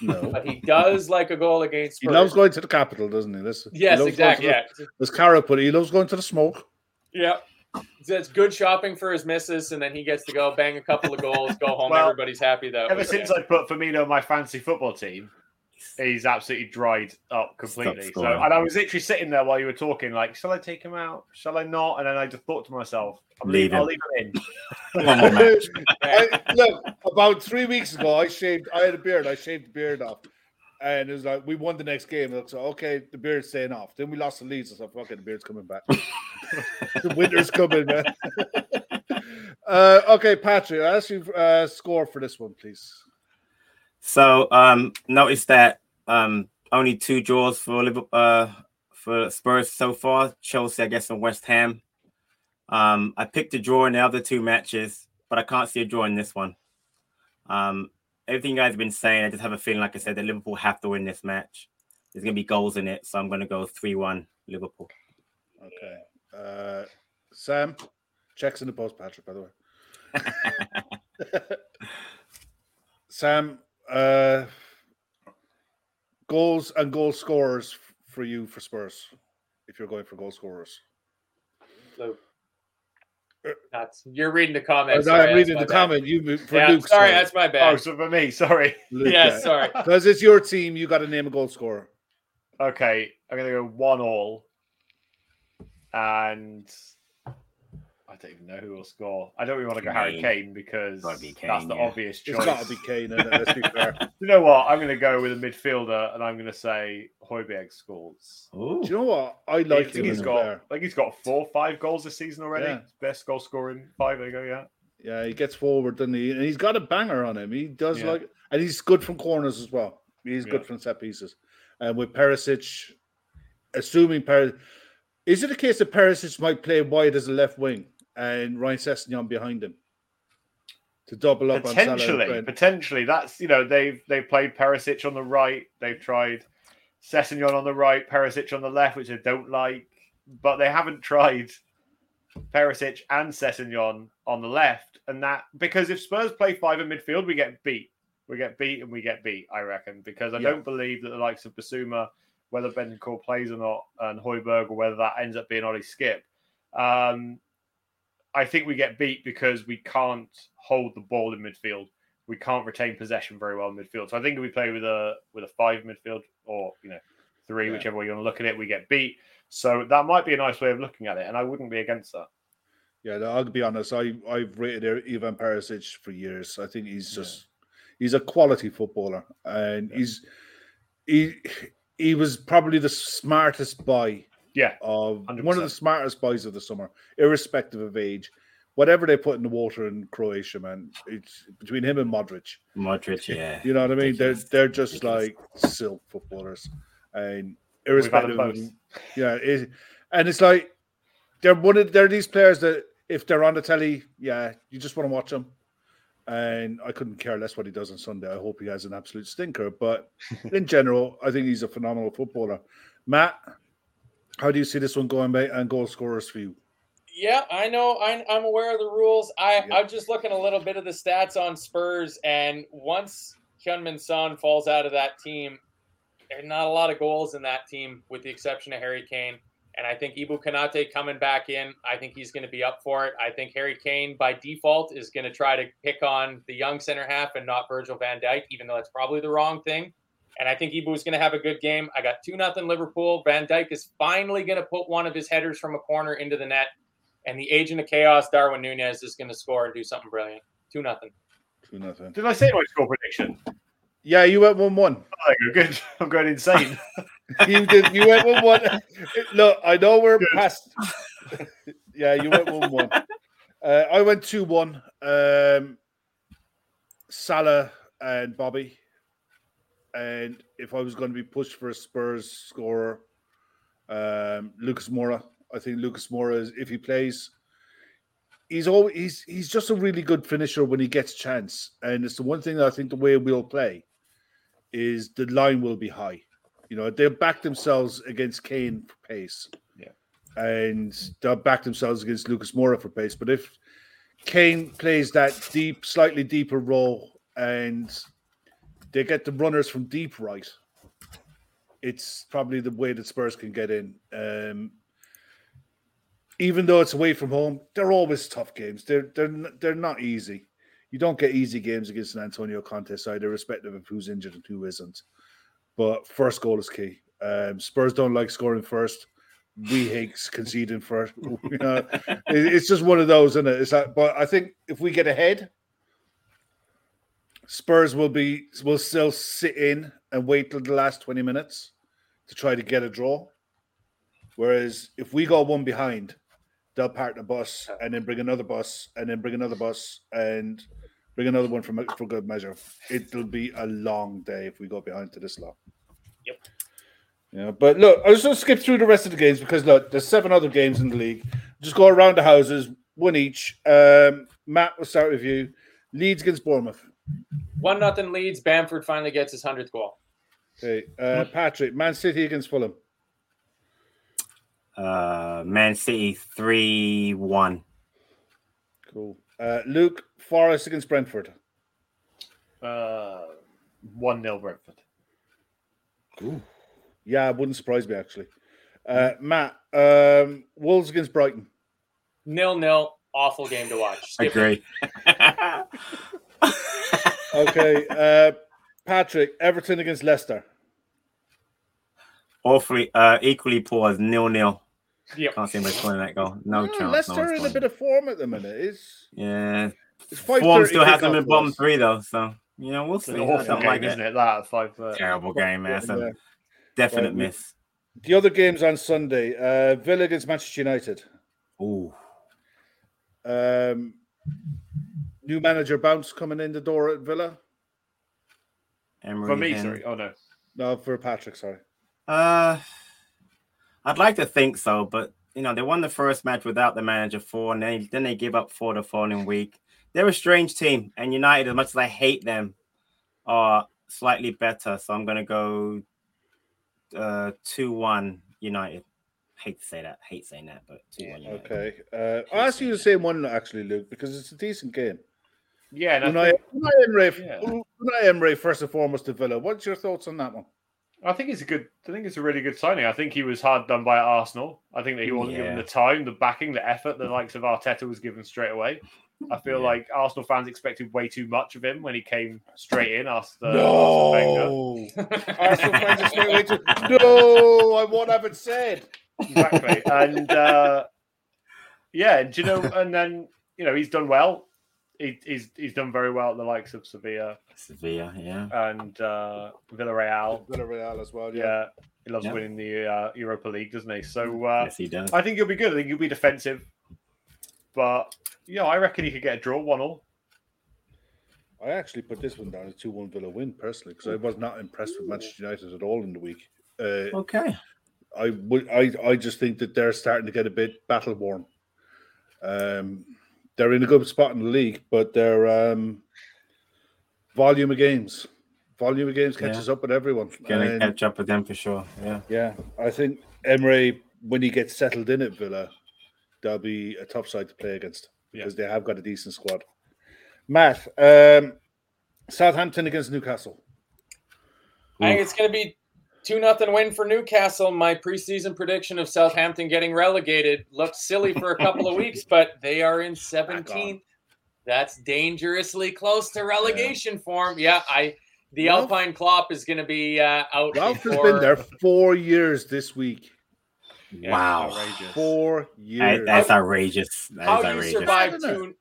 No. but he does like a goal against He loves going to the capital, doesn't he? This, yes, going exactly. Yeah, the- As Cara put it, he loves going to the smoke. yeah. That's good shopping for his missus, and then he gets to go bang a couple of goals, go home. Well, Everybody's happy that Ever since Yeah. I put Firmino on my fantasy football team, he's absolutely dried up completely. So, and I was literally sitting there while you were talking, like, shall I take him out? Shall I not? And then I just thought to myself, I'll Leave leave, I'll leave him in. One more match. I, look, about three weeks ago, I shaved. I had a beard. I shaved the beard off, and it was like we won the next game. Look, so okay, the beard's staying off. Then we lost the Leeds. I said, "Okay, the beard's coming back. the winter's coming, man." uh, okay, Patrick, I ask you uh, score for this one, please. So um notice that um only two draws for Liverpool uh for Spurs so far. Chelsea, I guess, and West Ham. Um, I picked a draw in the other two matches, but I can't see a draw in this one. Um, everything you guys have been saying, I just have a feeling, like I said, that Liverpool have to win this match. There's gonna be goals in it, so I'm gonna go three-one Liverpool. Okay, uh, Sam, checks in the post, Patrick. By the way, Sam, uh, goals and goal scorers for you for Spurs, if you're going for goal scorers. Luke. That's you're reading the comments. Sorry, I'm reading the bad. comment. You moved for Yeah, Luke. sorry, that's my bad. Oh, bad. so for me, sorry. yeah, sorry. Because it's your team, you got to name a goal scorer. Okay, I'm gonna go one all, and I don't even know who will score. I don't even want to go Harry Kane. Kane because Gotta be that's the yeah. obvious It's choice. got to be Kane. Isn't it? Let's be fair. You know what? I'm gonna go with a midfielder, and I'm gonna say Højbjerg scores. Ooh. Do you know what? I I like think him he's as a got. player. I think he's got four, five goals this season already. Yeah. Best goal scoring five. There you go. Yeah. Yeah, he gets forward, doesn't he? And he's got a banger on him. He does Yeah. like, and he's good from corners as well. He's good Yeah. from set pieces. And with Perisic, assuming Per, Is it a case that Perisic might play wide as a left wing and Ryan Sessegnon behind him to double up Potentially, potentially. That's you know they've they've played Perisic on the right. They've tried Sessegnon on the right, Perisic on the left, which I don't like. But they haven't tried Perisic and Sessegnon on the left, and that because if Spurs play five in midfield, we get beat. We get beat and we get beat. I reckon because I Yeah. don't believe that the likes of Bissouma, whether Bentancur plays or not, and Højbjerg, or whether that ends up being Ollie Skipp. Um, I think we get beat because we can't hold the ball in midfield. We can't retain possession very well in midfield. So I think if we play with a with a five midfield or you know three, Yeah. whichever way you want to look at it, we get beat. So that might be a nice way of looking at it, and I wouldn't be against that. Yeah, no, I'll be honest. I I've rated Ivan Perisic for years. I think he's just he's a quality footballer, and he's he he was probably the smartest buy Yeah, of one of the smartest boys of the summer, irrespective of age. Whatever they put in the water in Croatia, man, it's between him and Modric. Modric, yeah. You know what I mean? They're they're just Ridiculous. like silk footballers, and we've had irrespective, of, both. yeah, it, and it's like they're one of they're these players that if they're on the telly, yeah, you just want to watch them. And I couldn't care less what he does on Sunday. I hope he has an absolute stinker. But in general, I think he's a phenomenal footballer. Matt, how do you see this one going, mate? And goal scorers for you? Yeah, I know. I'm, I'm aware of the rules. I, Yep. I'm just looking a little bit of the stats on Spurs, and once Heung-min Son falls out of that team, there's not a lot of goals in that team, with the exception of Harry Kane. And I think Ibou Konaté coming back in, I think he's going to be up for it. I think Harry Kane, by default, is going to try to pick on the young center half and not Virgil van Dijk, even though that's probably the wrong thing. And I think Ibou is going to have a good game. I got 2 nothing Liverpool. Van Dijk is finally going to put one of his headers from a corner into the net. And the agent of chaos, Darwin Nunez, is going to score and do something brilliant. 2 nothing. Two nothing. Did I say my score prediction? Yeah, you went one one. Oh, there you go. Good. I'm going insane. You did. You went one one. Look, I know we're Good. past. yeah, you went one one. Uh, I went two one. Um, Salah and Bobby. And if I was going to be pushed for a Spurs scorer, um, Lucas Moura. I think Lucas Moura is if he plays, he's always he's he's just a really good finisher when he gets a chance. And it's the one thing that I think the way we'll play is the line will be high. You know, they'll back themselves against Kane for pace. Yeah. And they'll back themselves against Lucas Moura for pace. But if Kane plays that deep, slightly deeper role and they get the runners from deep right, it's probably the way that Spurs can get in. Um, even though it's away from home, they're always tough games. They're they're they're not easy. You don't get easy games against an Antonio Conte side, irrespective of who's injured and who isn't. But first goal is key. Um, Spurs don't like scoring first. We hate conceding first. You know, it- it's just one of those, isn't it? It's like, but I think if we get ahead, Spurs will be will still sit in and wait till the last twenty minutes to try to get a draw. Whereas if we go one behind, they'll park the bus and then bring another bus and then bring another bus and bring another one for for good measure. It'll be a long day if we go behind to this lot. Yep. Yeah, but look, I was going to skip through the rest of the games because look, there's seven other games in the league. Just go around the houses, one each. Um, Matt, we'll start with you. Leeds against Bournemouth. 1 nothing Leeds. Bamford finally gets his 100th goal. Okay, uh, Patrick, Man City against Fulham. Uh, Man City 3 1. Cool. Uh, Luke, Forest against Brentford. Uh, One 0 Brentford. Cool. Yeah, it wouldn't surprise me actually. Uh, Matt, um, Wolves against Brighton. Nil nil. Awful game to watch. Skip. Agree. Okay, uh, Patrick, Everton against Leicester. Awfully, uh, equally poor as nil nil. Yep. Can't see him scoring that goal. No Oh, chance. Leicester one's in a bit of form at the minute. It's, Yeah. it's Form 5:30 still has them kickoff in bottom three though, so you know we'll It's see. an awful game, like isn't it. it? That at five. Uh, Terrible game, man. That's a Yeah. definite Um, miss. The other games on Sunday: uh, Villa against Manchester United. Ooh, Um, new manager bounce coming in the door at Villa. Emery for me, sorry. Oh no. No, for Patrick. Sorry. Uh, I'd like to think so, but you know, they won the first match without the manager four, and then, then they give up four the following week. They're a strange team, and United, as much as I hate them, are slightly better. So I'm going to go uh, 2 1 United. Hate to say that. Hate saying that, but 2 1 United. Okay. Uh, I'll ask you the same one, actually, Luke, because it's a decent game. Yeah, and I Unai, think, Unai Emery, Yeah. Unai Emery, first and foremost, to Villa. What's your thoughts on that one? I think it's a good. I think it's a really good signing. I think he was hard done by Arsenal. I think that he wasn't given the time, the backing, the effort the likes of Arteta was given straight away. I feel like Arsenal fans expected way too much of him when he came straight in after Arsene Wenger. Arsenal fans are straight away to, no, I won't have it said. exactly. And uh, yeah, do you know? And then you know he's done well. He, he's he's done very well at the likes of Sevilla Sevilla, yeah. and uh, Villarreal. Villarreal as well, yeah. Yeah, he loves Yeah. winning the uh, Europa League, doesn't he? So uh, yes, he does. I think he'll be good. I think he'll be defensive, but you know, I reckon he could get a draw one all. I actually put this one down as 2 1 Villa win, personally, because I was not impressed with Manchester United at all in the week. Uh, Okay. I would, I, I just think that they're starting to get a bit battle worn. Um, they're in a good spot in the league, but their um, volume of games, volume of games catches up with everyone. Gonna catch up with them for sure. Yeah. yeah, I think Emery, when he gets settled in at Villa, they'll be a tough side to play against because they have got a decent squad. Matt, um, Southampton against Newcastle. I think it's going to be two nothing win for Newcastle. My preseason prediction of Southampton getting relegated looked silly for a couple of weeks, but they are in 17th. That's dangerously close to relegation form. Yeah, I the Ralph- Alpine Klopp is going to be uh, out. Ralph has been there four years this week. Wow. outrageous. Four That- years. that's outrageous. That How is do you outrageous. survive two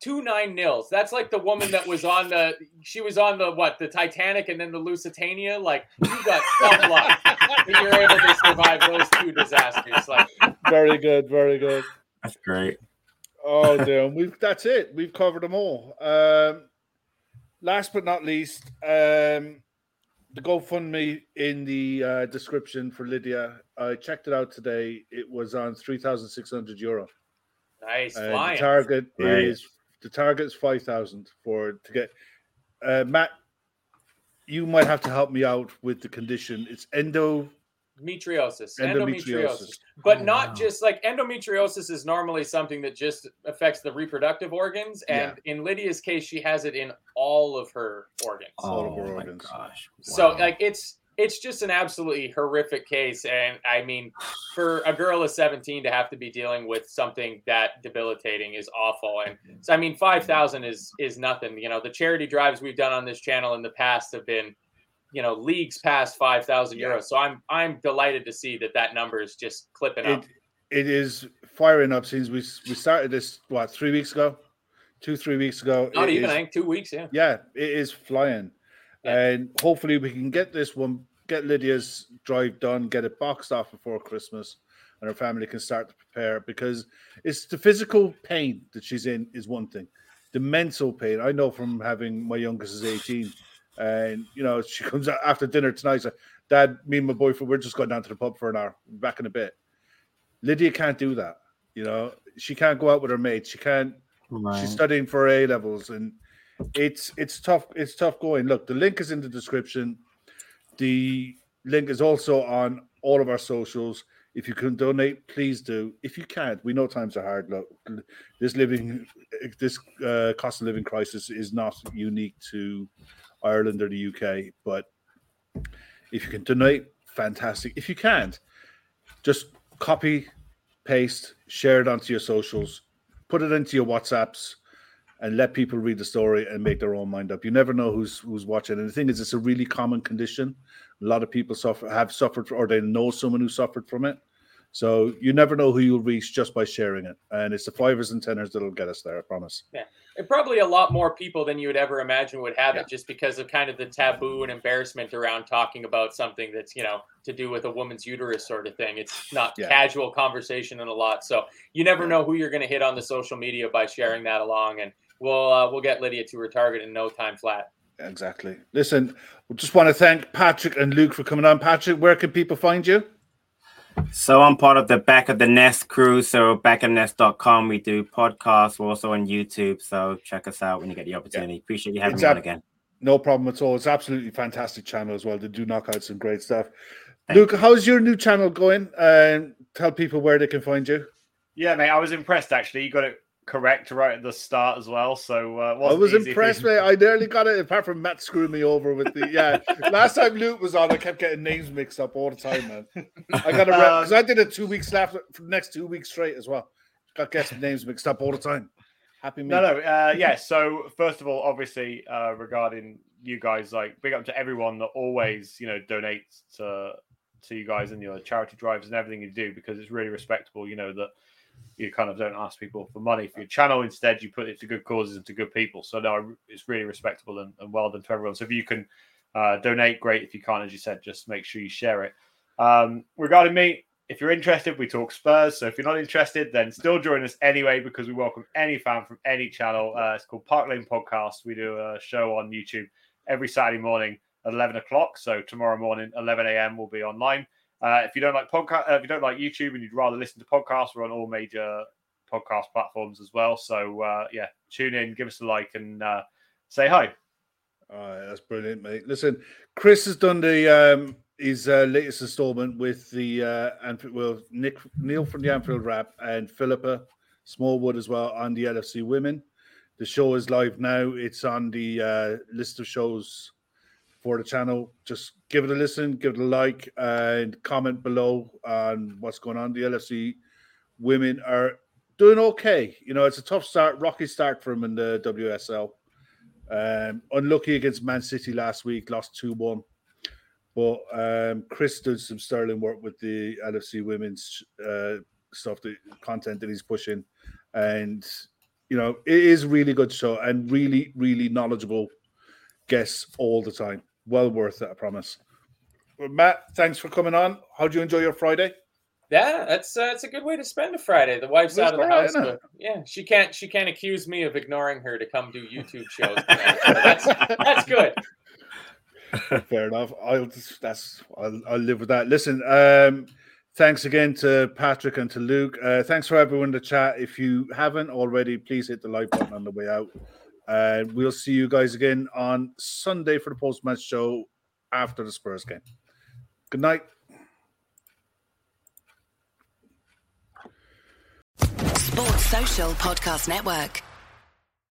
two nine nils? That's like the woman that was on the she was on the what the Titanic and then the Lusitania. Like you got tough luck that you're able to survive those two disasters. Like very good, very good. That's great. Oh, damn. We've that's it. We've covered them all. Um, last but not least, um, the GoFundMe in the uh, description for Lydia. I checked it out today. It was on three thousand six hundred euro. nice Uh, the target Right. is the target is five thousand for to get. Uh, Matt, you might have to help me out with the condition. It's endo Endometriosis. endometriosis. Endometriosis. But Oh, not wow. just like endometriosis is normally something that just affects the reproductive organs. And in Lydia's case, she has it in all of her organs. all of oh her my organs. gosh. So like it's it's just an absolutely horrific case. And I mean, for a girl of 17 to have to be dealing with something that debilitating is awful. And mm-hmm. so I mean, five thousand is is nothing. You know, the charity drives we've done on this channel in the past have been, you know, leagues past five thousand Yeah. euros. So I'm I'm delighted to see that that number is just clipping up. It, it is firing up since we we started this what three weeks ago, two three weeks ago. Not It even is- I think two weeks. Yeah. yeah, it is flying, Yeah. and hopefully we can get this one, get Lydia's drive done, get it boxed off before Christmas, and her family can start to prepare because it's the physical pain that she's in is one thing, the mental pain. I know from having my youngest is eighteen, and you know she comes out after dinner tonight. Like, Dad, me and my boyfriend, we're just going down to the pub for an hour. Back in a bit. Lydia can't do that. You know, she can't go out with her mates. She can't Right. She's studying for A levels, and it's it's tough. It's tough going. Look, the link is in the description. The link is also on all of our socials. If you can donate, please do. If you can't, we know times are hard. Look, this living, this uh, cost of living crisis is not unique to Ireland or the UK. But if you can donate, fantastic. If you can't, just copy, paste, share it onto your socials put it into your WhatsApps and let people read the story and make their own mind up. You never know who's who's watching. And the thing is, it's a really common condition. A lot of people suffer have suffered or they know someone who suffered from it. So you never know who you'll reach just by sharing it. And it's the fivers and tenors that'll get us there, I promise. Yeah. And probably a lot more people than you would ever imagine would have Yeah. it just because of kind of the taboo and embarrassment around talking about something that's, you know, to do with a woman's uterus sort of thing. It's not Yeah. casual conversation and a lot. So you never know who you're going to hit on the social media by sharing that along. And we'll, uh, we'll get Lydia to her target in no time flat. Exactly. Listen, we just want to thank Patrick and Luke for coming on. Patrick, where can people find you? So I'm part of the Back of the Nest crew. So backofnest.com. We do podcasts. We're also on YouTube. So check us out when you get the opportunity. Yeah. Appreciate you having it's me ab- on again. No problem at all. It's absolutely fantastic channel as well. They do knock out some great stuff. Thank Luke, you. how's your new channel going? And uh, tell people where they can find you. Yeah, mate, I was impressed actually. You got it correct right at the start as well. So uh, I was impressed, mate. I nearly got it. Apart from Matt screwing me over with the yeah. Last time Luke was on, I kept getting names mixed up all the time, man. I got to because um, I did it two weeks after for the next two weeks straight as well. Got getting names mixed up all the time. Happy me. No, no, uh, yeah. So first of all, obviously, uh, regarding you guys, like big up to everyone that always you know donates to to you guys and your charity drives and everything you do because it's really respectable. You know that you kind of don't ask people for money for your channel. Instead, you put it to good causes and to good people. So no, it's really respectable and, and well done to everyone. So if you can uh, donate, great. If you can't, as you said, just make sure you share it. Um, regarding me, if you're interested, we talk Spurs. So if you're not interested, then still join us anyway because we welcome any fan from any channel. Uh, it's called Park Lane Podcast. We do a show on YouTube every Saturday morning at 11 o'clock. So tomorrow morning, 11 a.m. we'll be online. Uh, if you don't like podcast, uh, if you don't like YouTube and you'd rather listen to podcasts, we're on all major podcast platforms as well. So uh, yeah, tune in, give us a like, and uh, say hi. All right, that's brilliant, mate. Listen, Chris has done the um, his uh, latest installment with the uh, Anfield, well, Nick Neil from the Anfield Wrap and Philippa Smallwood as well on the LFC Women. The show is live now. It's on the uh, list of shows for the channel. Just give it a listen, give it a like, and comment below on what's going on. The LFC women are doing okay. You know, it's a tough start, rocky start for them in the WSL. Um, unlucky against Man City last week, lost 2 1. But um, Chris did some sterling work with the LFC women's uh, stuff, the content that he's pushing. And, you know, it is really good show and really, really knowledgeable guests all the time well worth it, I promise. Well, Matt, thanks for coming on. How do you enjoy your Friday? Yeah, that's uh, that's a good way to spend a Friday. The wife's out of the house, but yeah, she can't she can't accuse me of ignoring her to come do YouTube shows. so that's that's good. Fair enough. I'll just, that's I'll, I'll live with that. Listen, um, thanks again to Patrick and to Luke. Uh, thanks for everyone in the chat. If you haven't already, please hit the like button on the way out. And we'll see you guys again on Sunday for the post match show after the Spurs game. Good night. Sports Social Podcast Network.